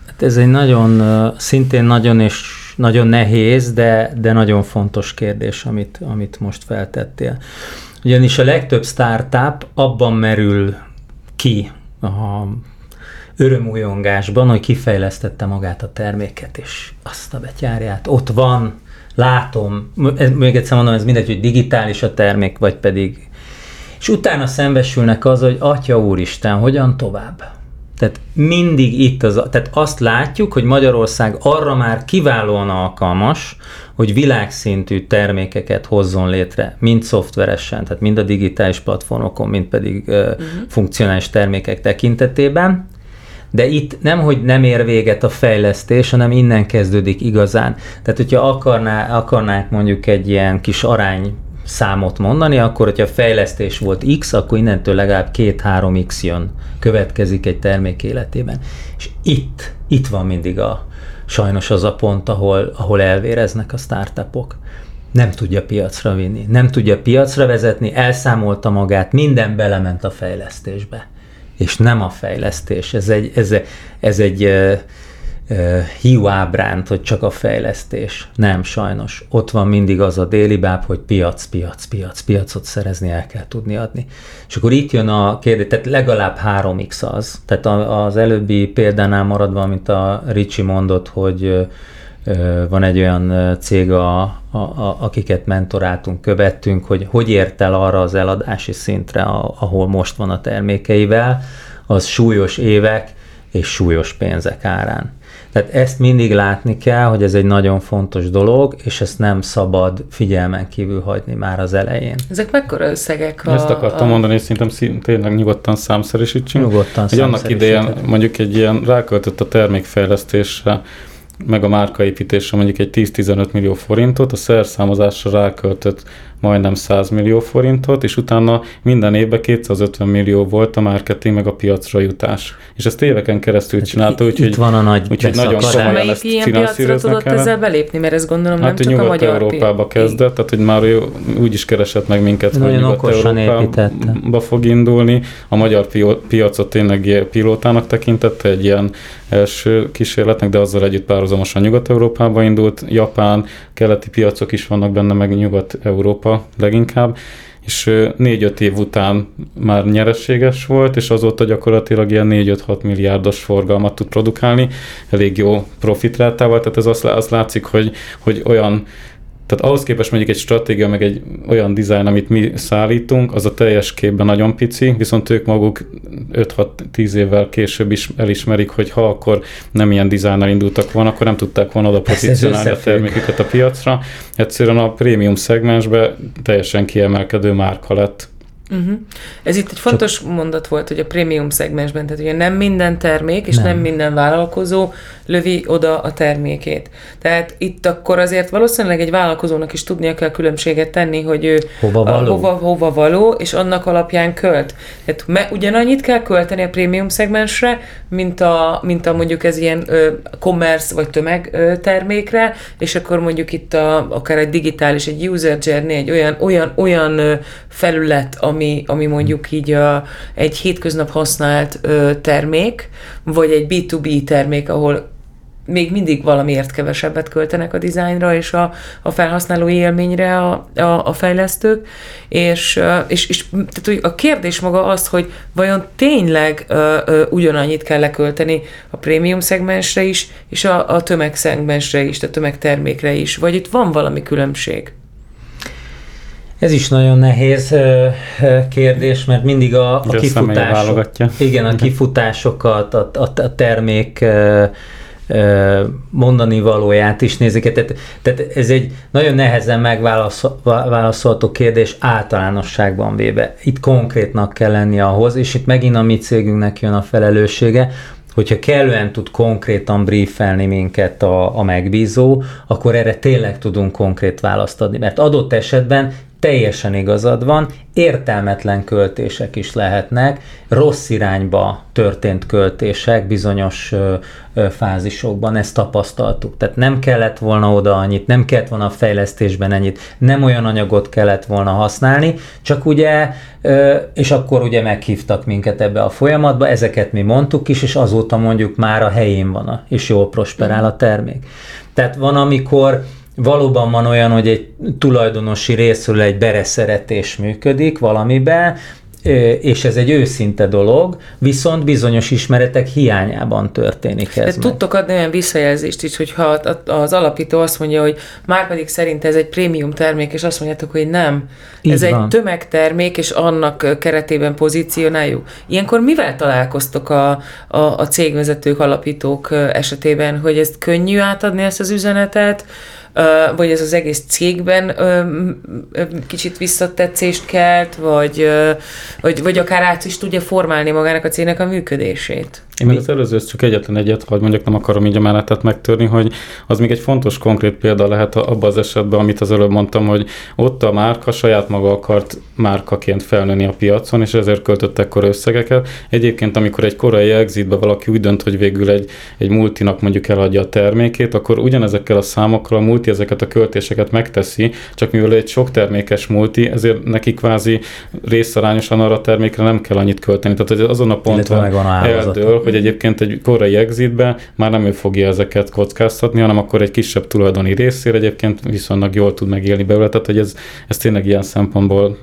Hát ez egy nagyon, szintén nagyon és nagyon nehéz, de, de nagyon fontos kérdés, amit, amit most feltettél. Ugyanis a legtöbb startup abban merül ki a örömújongásban, hogy kifejlesztette magát a terméket, és azt a betyárját, ott van, látom, még egyszer mondom, ez mindegy, hogy digitális a termék, vagy pedig és utána szembesülnek az, hogy Atya Úristen, hogyan tovább? Tehát mindig itt az, tehát azt látjuk, hogy Magyarország arra már kiválóan alkalmas, hogy világszintű termékeket hozzon létre, mind szoftveresen, tehát mind a digitális platformokon, mind pedig uh, uh-huh. funkcionális termékek tekintetében, de itt nem, hogy nem ér véget a fejlesztés, hanem innen kezdődik igazán. Tehát, hogyha akarná, akarnák mondjuk egy ilyen kis arány számot mondani, akkor hogyha a fejlesztés volt X, akkor innentől legalább 2-3X jön, következik egy termék életében. És itt, itt van mindig a sajnos az a pont, ahol, ahol elvéreznek a startupok. Nem tudja piacra vinni, nem tudja piacra vezetni, elszámolta magát, minden belement a fejlesztésbe. és nem a fejlesztés. Ez egy, ez, ez egy hiú ábránt, hogy csak a fejlesztés. Nem, sajnos. Ott van mindig az a déli báb, hogy piac, piac, piac, piacot szerezni el kell tudni adni. És akkor itt jön a kérdés, tehát legalább 3x az. Tehát az előbbi példánál maradva, amit a Ricsi mondott, hogy van egy olyan cég, a, a, a, akiket mentoráltunk, követtünk, hogy hogy ért el arra az eladási szintre, ahol most van a termékeivel, az súlyos évek és súlyos pénzek árán. Tehát ezt mindig látni kell, hogy ez egy nagyon fontos dolog, és ezt nem szabad figyelmen kívül hagyni már az elején. Ezek mekkora összegek? A, Ezt akartam a... mondani, és szerintem tényleg nyugodtan számszerűsítsünk. Nyugodtan Hogy annak idején mondjuk egy ilyen ráköltött a termékfejlesztésre, meg a márkaépítésre mondjuk egy 10-15 millió forintot, a szerszámozásra ráköltött majdnem 100 millió forintot, és utána minden évben 250 millió volt a marketing meg a piacra jutás. És ezt éveken keresztül hát csinálta, úgyhogy, itt van a nagy úgyhogy nagyon komolyan ezt ilyen piacra tudott ezzel belépni, mert ezt gondolom hát, nem csak nyugat a magyar Európába kezdett, tehát hogy már ő úgy is keresett meg minket, hogy Nyugat-Európába fog indulni. A magyar piacot tényleg pilótának tekintette egy ilyen első kísérletnek, de azzal együtt párhuzamosan Nyugat-Európába indult, Japán, keleti piacok is vannak benne, meg Nyugat-Európa leginkább, és négy-öt év után már nyereséges volt, és azóta gyakorlatilag ilyen 4-5-6 milliárdos forgalmat tud produkálni, elég jó profitrátával, tehát ez azt, azt látszik, hogy, hogy olyan tehát ahhoz képest mondjuk egy stratégia, meg egy olyan dizájn, amit mi szállítunk, az a teljes képben nagyon pici, viszont ők maguk 5-6-10 évvel később is elismerik, hogy ha akkor nem ilyen dizájnnal indultak volna, akkor nem tudták volna oda pozícionálni a terméküket a piacra. Egyszerűen a prémium szegmensbe teljesen kiemelkedő márka lett. Uh-huh. Ez itt egy fontos Csak... mondat volt, hogy a prémium szegmensben, tehát ugye nem minden termék és nem. nem minden vállalkozó lövi oda a termékét. Tehát itt akkor azért valószínűleg egy vállalkozónak is tudnia kell különbséget tenni, hogy ő hova való, a, hova, hova való és annak alapján költ. Tehát me, ugyanannyit kell költeni a prémium szegmensre, mint a, mint a mondjuk ez ilyen ö, commerce vagy tömeg ö, termékre, és akkor mondjuk itt a, akár egy digitális, egy user journey, egy olyan, olyan, olyan felület, ami, ami mondjuk így a, egy hétköznap használt ö, termék, vagy egy B2B termék, ahol még mindig valamiért kevesebbet költenek a dizájnra és a, a felhasználói élményre a, a, a fejlesztők, és, és, és tehát a kérdés maga az, hogy vajon tényleg ö, ö, ugyanannyit kell lekölteni a prémium szegmensre is, és a, a tömegszegmensre is, a tömegtermékre is, vagy itt van valami különbség? Ez is nagyon nehéz kérdés, mert mindig a, a kifutások, igen, a kifutásokat, a, a, a termék mondani valóját is nézik. Tehát, tehát ez egy nagyon nehezen megválaszolható kérdés általánosságban véve. Itt konkrétnak kell lenni ahhoz, és itt megint a mi cégünknek jön a felelőssége, hogyha kellően tud konkrétan briefelni minket a, a megbízó, akkor erre tényleg tudunk konkrét választ adni. Mert adott esetben teljesen igazad van, értelmetlen költések is lehetnek, rossz irányba történt költések bizonyos ö, ö, fázisokban, ezt tapasztaltuk. Tehát nem kellett volna oda annyit, nem kellett volna a fejlesztésben ennyit, nem olyan anyagot kellett volna használni, csak ugye, ö, és akkor ugye meghívtak minket ebbe a folyamatba, ezeket mi mondtuk is, és azóta mondjuk már a helyén van, a, és jól prosperál a termék. Tehát van, amikor valóban van olyan, hogy egy tulajdonosi részről egy bereszeretés működik valamiben, és ez egy őszinte dolog, viszont bizonyos ismeretek hiányában történik ez. De tudtok adni olyan visszajelzést is, hogyha az alapító azt mondja, hogy már pedig szerint ez egy prémium termék, és azt mondjátok, hogy nem. Így ez van. egy tömegtermék, és annak keretében pozícionáljuk. Ilyenkor mivel találkoztok a, a, a cégvezetők, alapítók esetében, hogy ezt könnyű átadni ezt az üzenetet, vagy ez az egész cégben kicsit visszatetszést kelt, vagy, vagy, vagy akár át is tudja formálni magának a cégnek a működését? Én meg az előző csak egyetlen egyet, hogy mondjak, nem akarom így a menetet megtörni, hogy az még egy fontos konkrét példa lehet abban az esetben, amit az előbb mondtam, hogy ott a márka saját maga akart márkaként felnőni a piacon, és ezért költöttek kor összegeket. Egyébként, amikor egy korai exitbe valaki úgy dönt, hogy végül egy, egy multinak mondjuk eladja a termékét, akkor ugyanezekkel a számokkal a multi ezeket a költéseket megteszi, csak mivel egy sok termékes multi, ezért neki kvázi részarányosan arra a termékre nem kell annyit költeni. Tehát azon a ponton eldől, hogy egyébként egy korai exitbe már nem ő fogja ezeket kockáztatni, hanem akkor egy kisebb tulajdoni részére egyébként viszonylag jól tud megélni belőle, tehát hogy ez, ez tényleg ilyen szempontból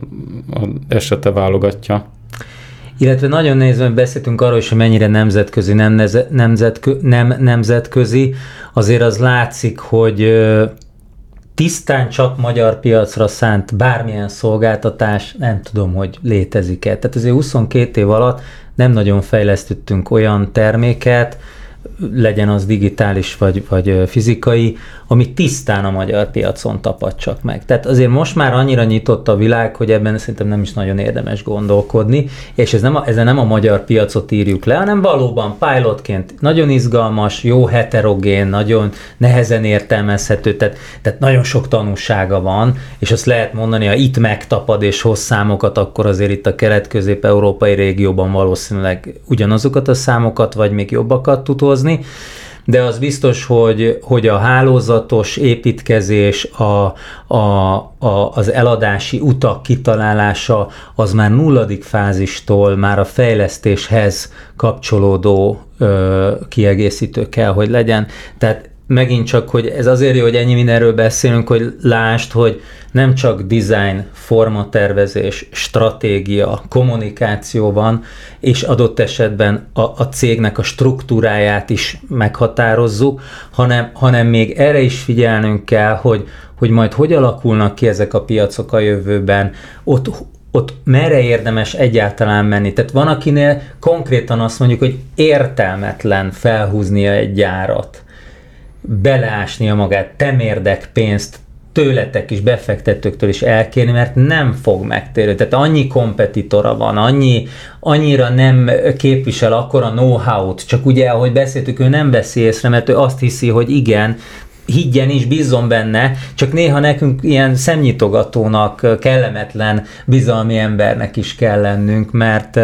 esete válogatja. Illetve nagyon nehéz, hogy beszéltünk arról is, hogy mennyire nemzetközi, nem, neze, nemzetkö, nem nemzetközi, azért az látszik, hogy tisztán csak magyar piacra szánt bármilyen szolgáltatás, nem tudom, hogy létezik-e. Tehát azért 22 év alatt nem nagyon fejlesztettünk olyan terméket, legyen az digitális vagy, vagy fizikai, ami tisztán a magyar piacon tapad csak meg. Tehát azért most már annyira nyitott a világ, hogy ebben szerintem nem is nagyon érdemes gondolkodni, és ez nem a, ezzel nem a magyar piacot írjuk le, hanem valóban pilotként nagyon izgalmas, jó heterogén, nagyon nehezen értelmezhető, tehát, tehát nagyon sok tanúsága van, és azt lehet mondani, ha itt megtapad és hoz számokat, akkor azért itt a kelet-közép-európai régióban valószínűleg ugyanazokat a számokat, vagy még jobbakat tud hozni de az biztos, hogy, hogy a hálózatos építkezés, a, a, a, az eladási utak kitalálása az már nulladik fázistól már a fejlesztéshez kapcsolódó ö, kiegészítő kell, hogy legyen. Tehát megint csak, hogy ez azért jó, hogy ennyi mindenről beszélünk, hogy lásd, hogy nem csak design, formatervezés, stratégia, kommunikáció van, és adott esetben a, a cégnek a struktúráját is meghatározzuk, hanem, hanem még erre is figyelnünk kell, hogy, hogy majd hogy alakulnak ki ezek a piacok a jövőben, ott ott merre érdemes egyáltalán menni. Tehát van, akinél konkrétan azt mondjuk, hogy értelmetlen felhúznia egy gyárat beleásnia magát, temérdek pénzt tőletek is, befektetőktől is elkérni, mert nem fog megtérni. Tehát annyi kompetitora van, annyi, annyira nem képvisel akkora know-how-t, csak ugye, ahogy beszéltük, ő nem veszi észre, mert ő azt hiszi, hogy igen, higgyen is, bízzon benne, csak néha nekünk ilyen szemnyitogatónak, kellemetlen bizalmi embernek is kell lennünk, mert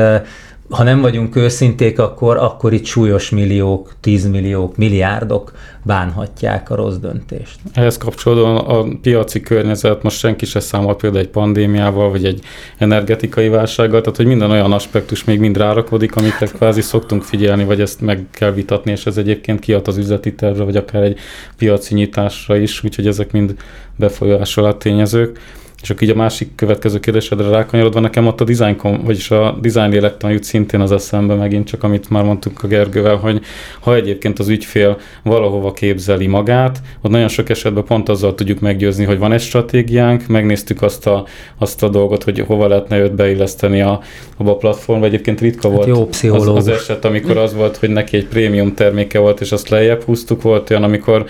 ha nem vagyunk őszinték, akkor, akkor itt súlyos milliók, tízmilliók, milliárdok bánhatják a rossz döntést. Ehhez kapcsolódóan a piaci környezet, most senki se számol például egy pandémiával, vagy egy energetikai válsággal, tehát hogy minden olyan aspektus még mind rárakodik, amiket kvázi szoktunk figyelni, vagy ezt meg kell vitatni, és ez egyébként kiad az üzleti tervre, vagy akár egy piaci nyitásra is, úgyhogy ezek mind befolyásoló tényezők. És akkor így a másik következő kérdésedre rákanyarodva, nekem ott a design, vagyis a design lélektan jut szintén az eszembe megint, csak amit már mondtunk a Gergővel, hogy ha egyébként az ügyfél valahova képzeli magát, ott nagyon sok esetben pont azzal tudjuk meggyőzni, hogy van egy stratégiánk, megnéztük azt a, azt a dolgot, hogy hova lehetne őt beilleszteni a, abba a platformba. Egyébként ritka hát volt jó az, az eset, amikor az volt, hogy neki egy prémium terméke volt, és azt lejjebb húztuk, volt olyan, amikor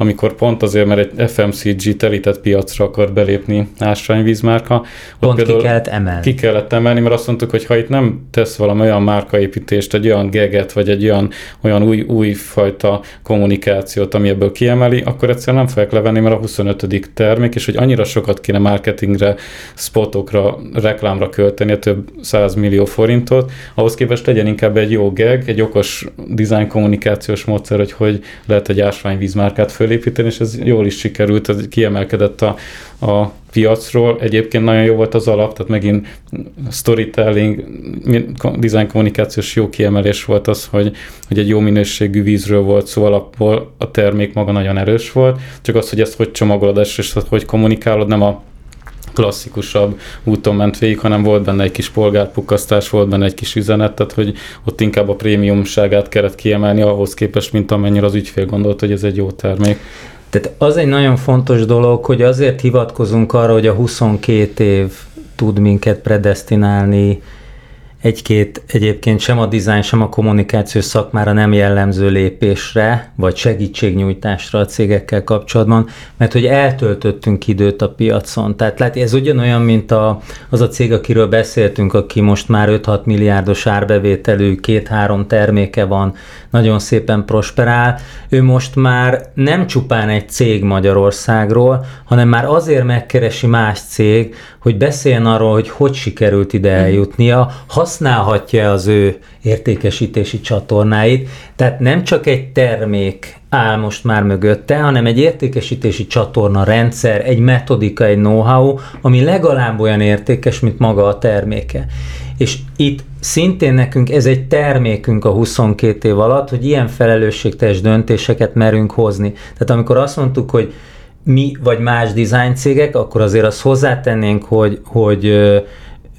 amikor pont azért, mert egy FMCG telített piacra akar belépni ásványvízmárka. Pont ki kellett emelni. Ki kellett emelni, mert azt mondtuk, hogy ha itt nem tesz valami olyan márkaépítést, egy olyan geget, vagy egy olyan, olyan új, új fajta kommunikációt, ami ebből kiemeli, akkor egyszerűen nem fogják levenni, mert a 25. termék, és hogy annyira sokat kéne marketingre, spotokra, reklámra költeni, több 100 millió forintot, ahhoz képest legyen inkább egy jó geg, egy okos design kommunikációs módszer, hogy hogy lehet egy ásványvízmárkát föl fölépíteni, és ez jól is sikerült, ez kiemelkedett a, a piacról. Egyébként nagyon jó volt az alap, tehát megint storytelling, design kommunikációs jó kiemelés volt az, hogy, hogy egy jó minőségű vízről volt szó alapból, a termék maga nagyon erős volt, csak az, hogy ezt hogy csomagolod, és hogy kommunikálod, nem a klasszikusabb úton ment végig, hanem volt benne egy kis polgárpukasztás, volt benne egy kis üzenet, tehát hogy ott inkább a prémiumságát kellett kiemelni ahhoz képest, mint amennyire az ügyfél gondolt, hogy ez egy jó termék. Tehát az egy nagyon fontos dolog, hogy azért hivatkozunk arra, hogy a 22 év tud minket predestinálni egy-két egyébként sem a dizájn, sem a kommunikáció szakmára nem jellemző lépésre, vagy segítségnyújtásra a cégekkel kapcsolatban, mert hogy eltöltöttünk időt a piacon. Tehát lehet, ez ugyanolyan, mint a, az a cég, akiről beszéltünk, aki most már 5-6 milliárdos árbevételű, két-három terméke van, nagyon szépen prosperál. Ő most már nem csupán egy cég Magyarországról, hanem már azért megkeresi más cég, hogy beszéljen arról, hogy hogy sikerült ide eljutnia, használhatja az ő értékesítési csatornáit. Tehát nem csak egy termék áll most már mögötte, hanem egy értékesítési csatorna rendszer, egy metodika, egy know-how, ami legalább olyan értékes, mint maga a terméke. És itt szintén nekünk ez egy termékünk a 22 év alatt, hogy ilyen felelősségteljes döntéseket merünk hozni. Tehát amikor azt mondtuk, hogy mi vagy más design akkor azért azt hozzátennénk, hogy, hogy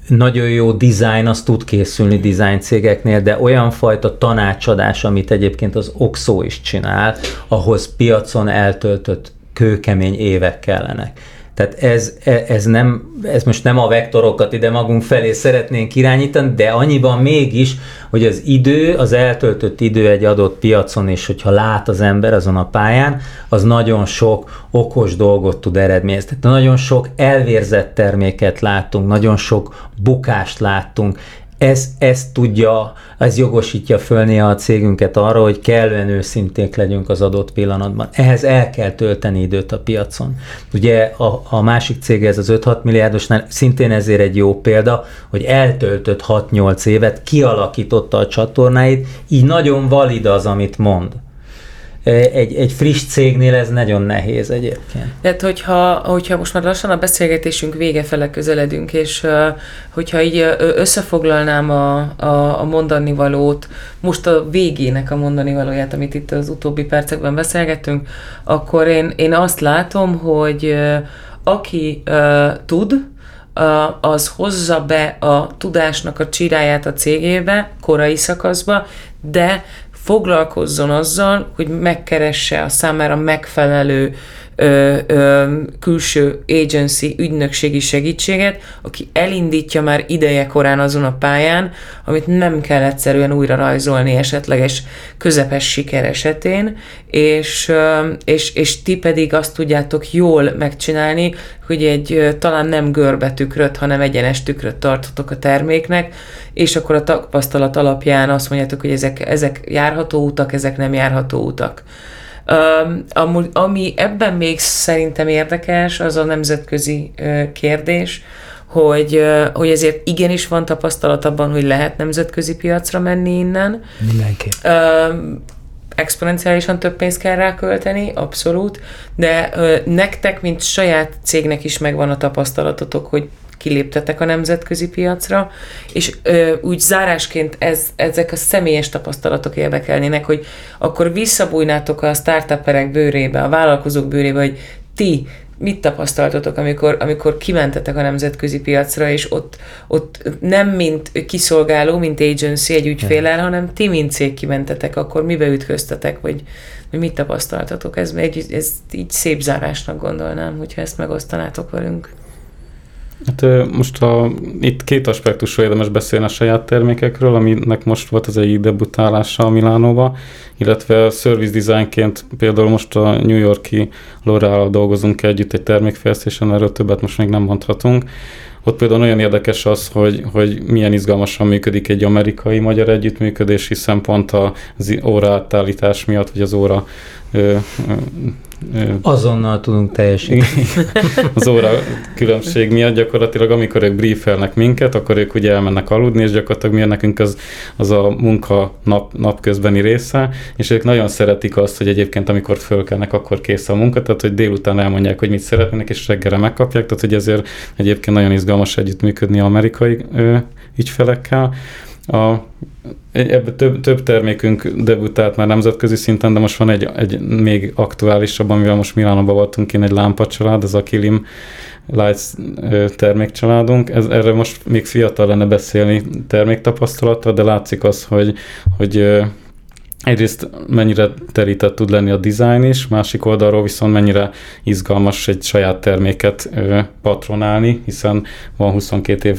nagyon jó design, az tud készülni design cégeknél, de olyan fajta tanácsadás, amit egyébként az Oxo is csinál, ahhoz piacon eltöltött kőkemény évek kellenek. Tehát ez, e, ez, nem, ez most nem a vektorokat ide magunk felé szeretnénk irányítani, de annyiban mégis, hogy az idő, az eltöltött idő egy adott piacon, és hogyha lát az ember azon a pályán, az nagyon sok okos dolgot tud eredményezni. Tehát nagyon sok elvérzett terméket láttunk, nagyon sok bukást láttunk, ez, ez tudja, ez jogosítja fölni a cégünket arra, hogy kellően őszinték legyünk az adott pillanatban. Ehhez el kell tölteni időt a piacon. Ugye a, a másik cég, ez az 5-6 milliárdosnál szintén ezért egy jó példa, hogy eltöltött 6-8 évet, kialakította a csatornáit, így nagyon valid az, amit mond egy, egy friss cégnél ez nagyon nehéz egyébként. Tehát, hogyha, hogyha most már lassan a beszélgetésünk vége fele közeledünk, és hogyha így összefoglalnám a, a, a mondani valót, most a végének a mondani valóját, amit itt az utóbbi percekben beszélgettünk, akkor én, én azt látom, hogy aki uh, tud, az hozza be a tudásnak a csiráját a cégébe, korai szakaszba, de foglalkozzon azzal, hogy megkeresse a számára megfelelő ö, ö, külső agency, ügynökségi segítséget, aki elindítja már ideje korán azon a pályán, amit nem kell egyszerűen újra rajzolni esetleges közepes siker esetén, és, ö, és, és ti pedig azt tudjátok jól megcsinálni, hogy egy talán nem görbetükröt, hanem egyenes tükröt tartotok a terméknek, és akkor a tapasztalat alapján azt mondjátok, hogy ezek, ezek járható utak, ezek nem járható utak. Um, ami ebben még szerintem érdekes, az a nemzetközi kérdés, hogy, hogy ezért igenis van tapasztalat abban, hogy lehet nemzetközi piacra menni innen. Mindenki. Uh, exponenciálisan több pénzt kell rákölteni, abszolút, de nektek, mint saját cégnek is megvan a tapasztalatotok, hogy kiléptetek a nemzetközi piacra, és ö, úgy zárásként ez, ezek a személyes tapasztalatok érdekelnének, hogy akkor visszabújnátok a startuperek bőrébe, a vállalkozók bőrébe, hogy ti mit tapasztaltatok, amikor, amikor kimentetek a nemzetközi piacra, és ott, ott nem mint kiszolgáló, mint agency egy ügyfélel, hanem ti, mint cég kimentetek, akkor mibe ütköztetek, vagy, vagy mit tapasztaltatok? Ez, egy, ez így szép zárásnak gondolnám, hogyha ezt megosztanátok velünk. Hát most a, itt két aspektusról érdemes beszélni a saját termékekről, aminek most volt az egyik debutálása a Milánóba, illetve service designként például most a New Yorki L'Oreal dolgozunk együtt egy termékfejlesztésen, erről többet most még nem mondhatunk. Ott például olyan érdekes az, hogy, hogy milyen izgalmasan működik egy amerikai-magyar együttműködés, hiszen pont az óra átállítás miatt, vagy az óra ö, ö, Azonnal tudunk teljesíteni. az óra különbség miatt gyakorlatilag, amikor ők briefelnek minket, akkor ők ugye elmennek aludni, és gyakorlatilag mi nekünk az, az a munka nap, napközbeni része, és ők nagyon szeretik azt, hogy egyébként amikor fölkelnek, akkor kész a munka, tehát hogy délután elmondják, hogy mit szeretnének, és reggelre megkapják, tehát hogy ezért egyébként nagyon izgalmas együttműködni amerikai ö, ügyfelekkel. A, ebbe több, több termékünk debutált már nemzetközi szinten, de most van egy, egy még aktuálisabb, amivel most Milánóban voltunk, én egy lámpacsalád, ez a Kilim Lights termékcsaládunk. Ez, erre most még fiatal lenne beszélni terméktapasztalata, de látszik az, hogy, hogy egyrészt mennyire terített tud lenni a design is, másik oldalról viszont mennyire izgalmas egy saját terméket patronálni, hiszen van 22 év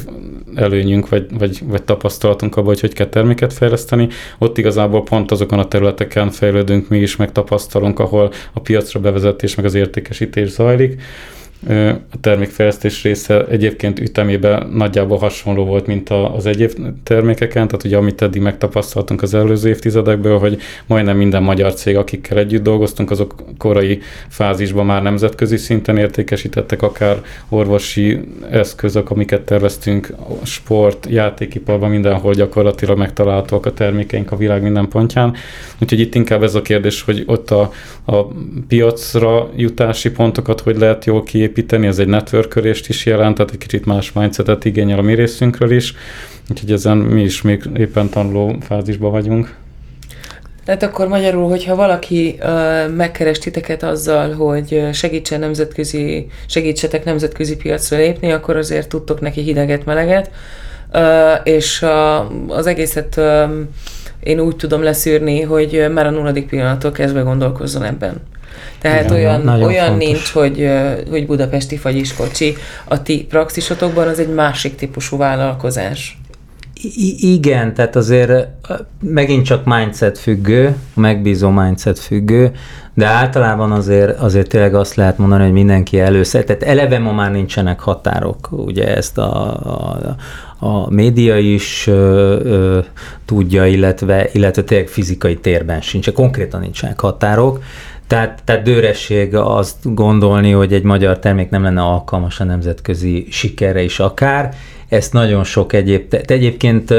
előnyünk, vagy, vagy, vagy tapasztalatunk abban, hogy hogy kell terméket fejleszteni. Ott igazából pont azokon a területeken fejlődünk mi is, meg tapasztalunk, ahol a piacra bevezetés, meg az értékesítés zajlik a termékfejlesztés része egyébként ütemében nagyjából hasonló volt, mint az egyéb termékeken, tehát ugye amit eddig megtapasztaltunk az előző évtizedekből, hogy majdnem minden magyar cég, akikkel együtt dolgoztunk, azok korai fázisban már nemzetközi szinten értékesítettek, akár orvosi eszközök, amiket terveztünk, sport, játékiparban, mindenhol gyakorlatilag megtalálhatóak a termékeink a világ minden pontján. Úgyhogy itt inkább ez a kérdés, hogy ott a, a piacra jutási pontokat hogy lehet jól kiépíteni, építeni, ez egy networkölést is jelent, tehát egy kicsit más mindsetet igényel a mi részünkről is, úgyhogy ezen mi is még éppen tanuló fázisban vagyunk. Tehát akkor magyarul, hogyha valaki uh, megkeres titeket azzal, hogy segítsen nemzetközi, segítsetek nemzetközi piacra lépni, akkor azért tudtok neki hideget, meleget, uh, és uh, az egészet uh, én úgy tudom leszűrni, hogy már a nulladik pillanattól kezdve gondolkozzon ebben. Tehát Igen, olyan, olyan fontos. nincs, hogy, hogy budapesti fagyiskocsi. A ti praxisotokban az egy másik típusú vállalkozás. I- igen, tehát azért megint csak mindset függő, megbízó mindset függő, de általában azért, azért tényleg azt lehet mondani, hogy mindenki először, tehát eleve ma már nincsenek határok, ugye ezt a, a, a média is ö, ö, tudja, illetve, illetve tényleg fizikai térben sincs, konkrétan nincsenek határok, tehát, tehát dőresség azt gondolni, hogy egy magyar termék nem lenne alkalmas a nemzetközi sikerre is akár. Ezt nagyon sok egyéb, te egyébként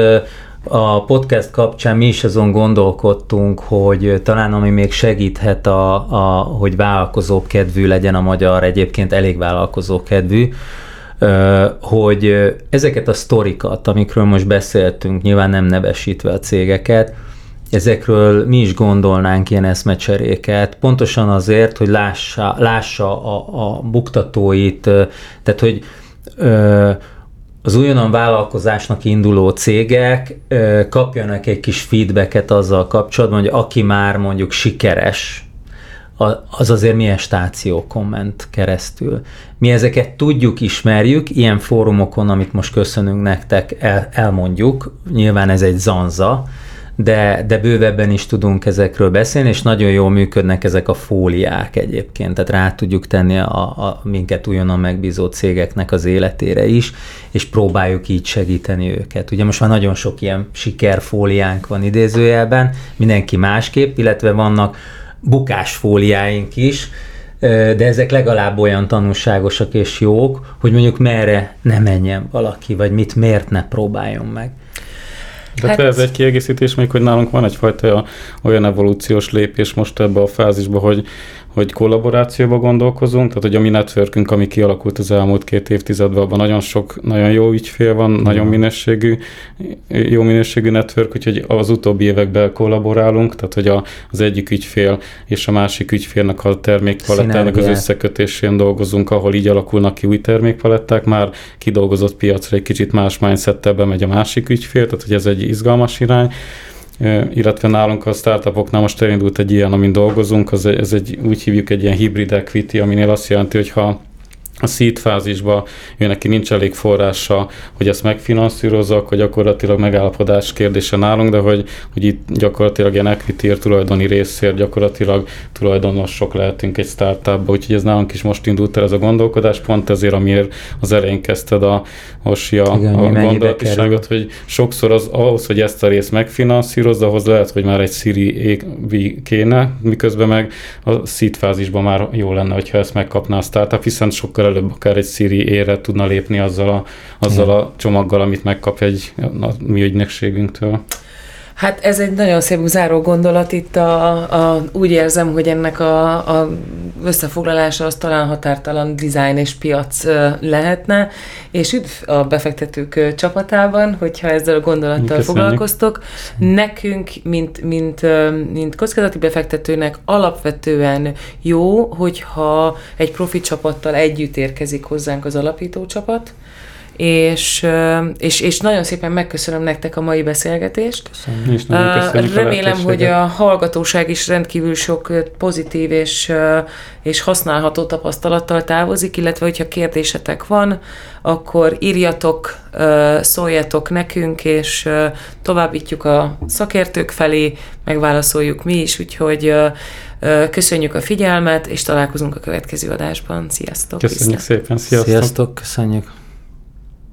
a podcast kapcsán mi is azon gondolkodtunk, hogy talán ami még segíthet, a, a, hogy vállalkozó kedvű legyen a magyar, egyébként elég vállalkozó kedvű, hogy ezeket a sztorikat, amikről most beszéltünk, nyilván nem nevesítve a cégeket, ezekről mi is gondolnánk ilyen eszmecseréket, pontosan azért, hogy lássa, lássa a, a buktatóit, tehát hogy ö, az újonnan vállalkozásnak induló cégek ö, kapjanak egy kis feedbacket azzal kapcsolatban, hogy aki már mondjuk sikeres, az azért milyen stáció komment keresztül. Mi ezeket tudjuk, ismerjük, ilyen fórumokon, amit most köszönünk nektek, el, elmondjuk, nyilván ez egy zanza, de, de bővebben is tudunk ezekről beszélni, és nagyon jól működnek ezek a fóliák egyébként, tehát rá tudjuk tenni a, a minket újonnan megbízó cégeknek az életére is, és próbáljuk így segíteni őket. Ugye most már nagyon sok ilyen sikerfóliánk van idézőjelben, mindenki másképp, illetve vannak bukásfóliáink is, de ezek legalább olyan tanulságosak és jók, hogy mondjuk merre ne menjen valaki, vagy mit miért ne próbáljon meg. De hát... ez egy kiegészítés még, hogy nálunk van egyfajta olyan evolúciós lépés most ebbe a fázisba, hogy hogy kollaborációba gondolkozunk, tehát hogy a mi networkünk, ami kialakult az elmúlt két évtizedben, abban nagyon sok, nagyon jó ügyfél van, mm. nagyon minőségű, jó minőségű network, úgyhogy az utóbbi években kollaborálunk, tehát hogy a, az egyik ügyfél és a másik ügyfélnek a termékpalettának az összekötésén dolgozunk, ahol így alakulnak ki új termékpaletták, már kidolgozott piacra egy kicsit más mindsettel bemegy a másik ügyfél, tehát hogy ez egy izgalmas irány illetve nálunk a startupoknál most elindult egy ilyen, amin dolgozunk, az, ez egy, úgy hívjuk egy ilyen hibrid equity, aminél azt jelenti, hogy ha a seed fázisban ő neki nincs elég forrása, hogy ezt megfinanszírozza, akkor gyakorlatilag megállapodás kérdése nálunk, de hogy, hogy itt gyakorlatilag ilyen equity tulajdoni részért gyakorlatilag tulajdonosok lehetünk egy startupba, úgyhogy ez nálunk is most indult el ez a gondolkodás, pont ezért, amiért az elején kezdted a Hosi a, Igen, a gondolatiságot, hogy sokszor az, ahhoz, hogy ezt a részt megfinanszírozza, ahhoz lehet, hogy már egy Siri kéne, miközben meg a seed fázisban már jó lenne, hogyha ezt megkapná a startup, hiszen sokkal sokkal előbb akár egy Siri ére tudna lépni azzal a, azzal a csomaggal, amit megkap egy a mi ügynökségünktől. Hát ez egy nagyon szép záró gondolat itt, a, a, úgy érzem, hogy ennek a, a összefoglalása az talán határtalan design és piac lehetne, és üdv a befektetők csapatában, hogyha ezzel a gondolattal Köszönjük. foglalkoztok. Nekünk, mint, mint, mint kockázati befektetőnek alapvetően jó, hogyha egy profi csapattal együtt érkezik hozzánk az alapító csapat, és, és, és nagyon szépen megköszönöm nektek a mai beszélgetést. Nagyon a Remélem, hogy a hallgatóság is rendkívül sok pozitív és, és használható tapasztalattal távozik, illetve hogyha kérdésetek van, akkor írjatok, szóljatok nekünk, és továbbítjuk a szakértők felé, megválaszoljuk mi is, úgyhogy köszönjük a figyelmet, és találkozunk a következő adásban. Sziasztok! Köszönjük Viszlát. szépen, sziasztok! Sziasztok, köszönjük!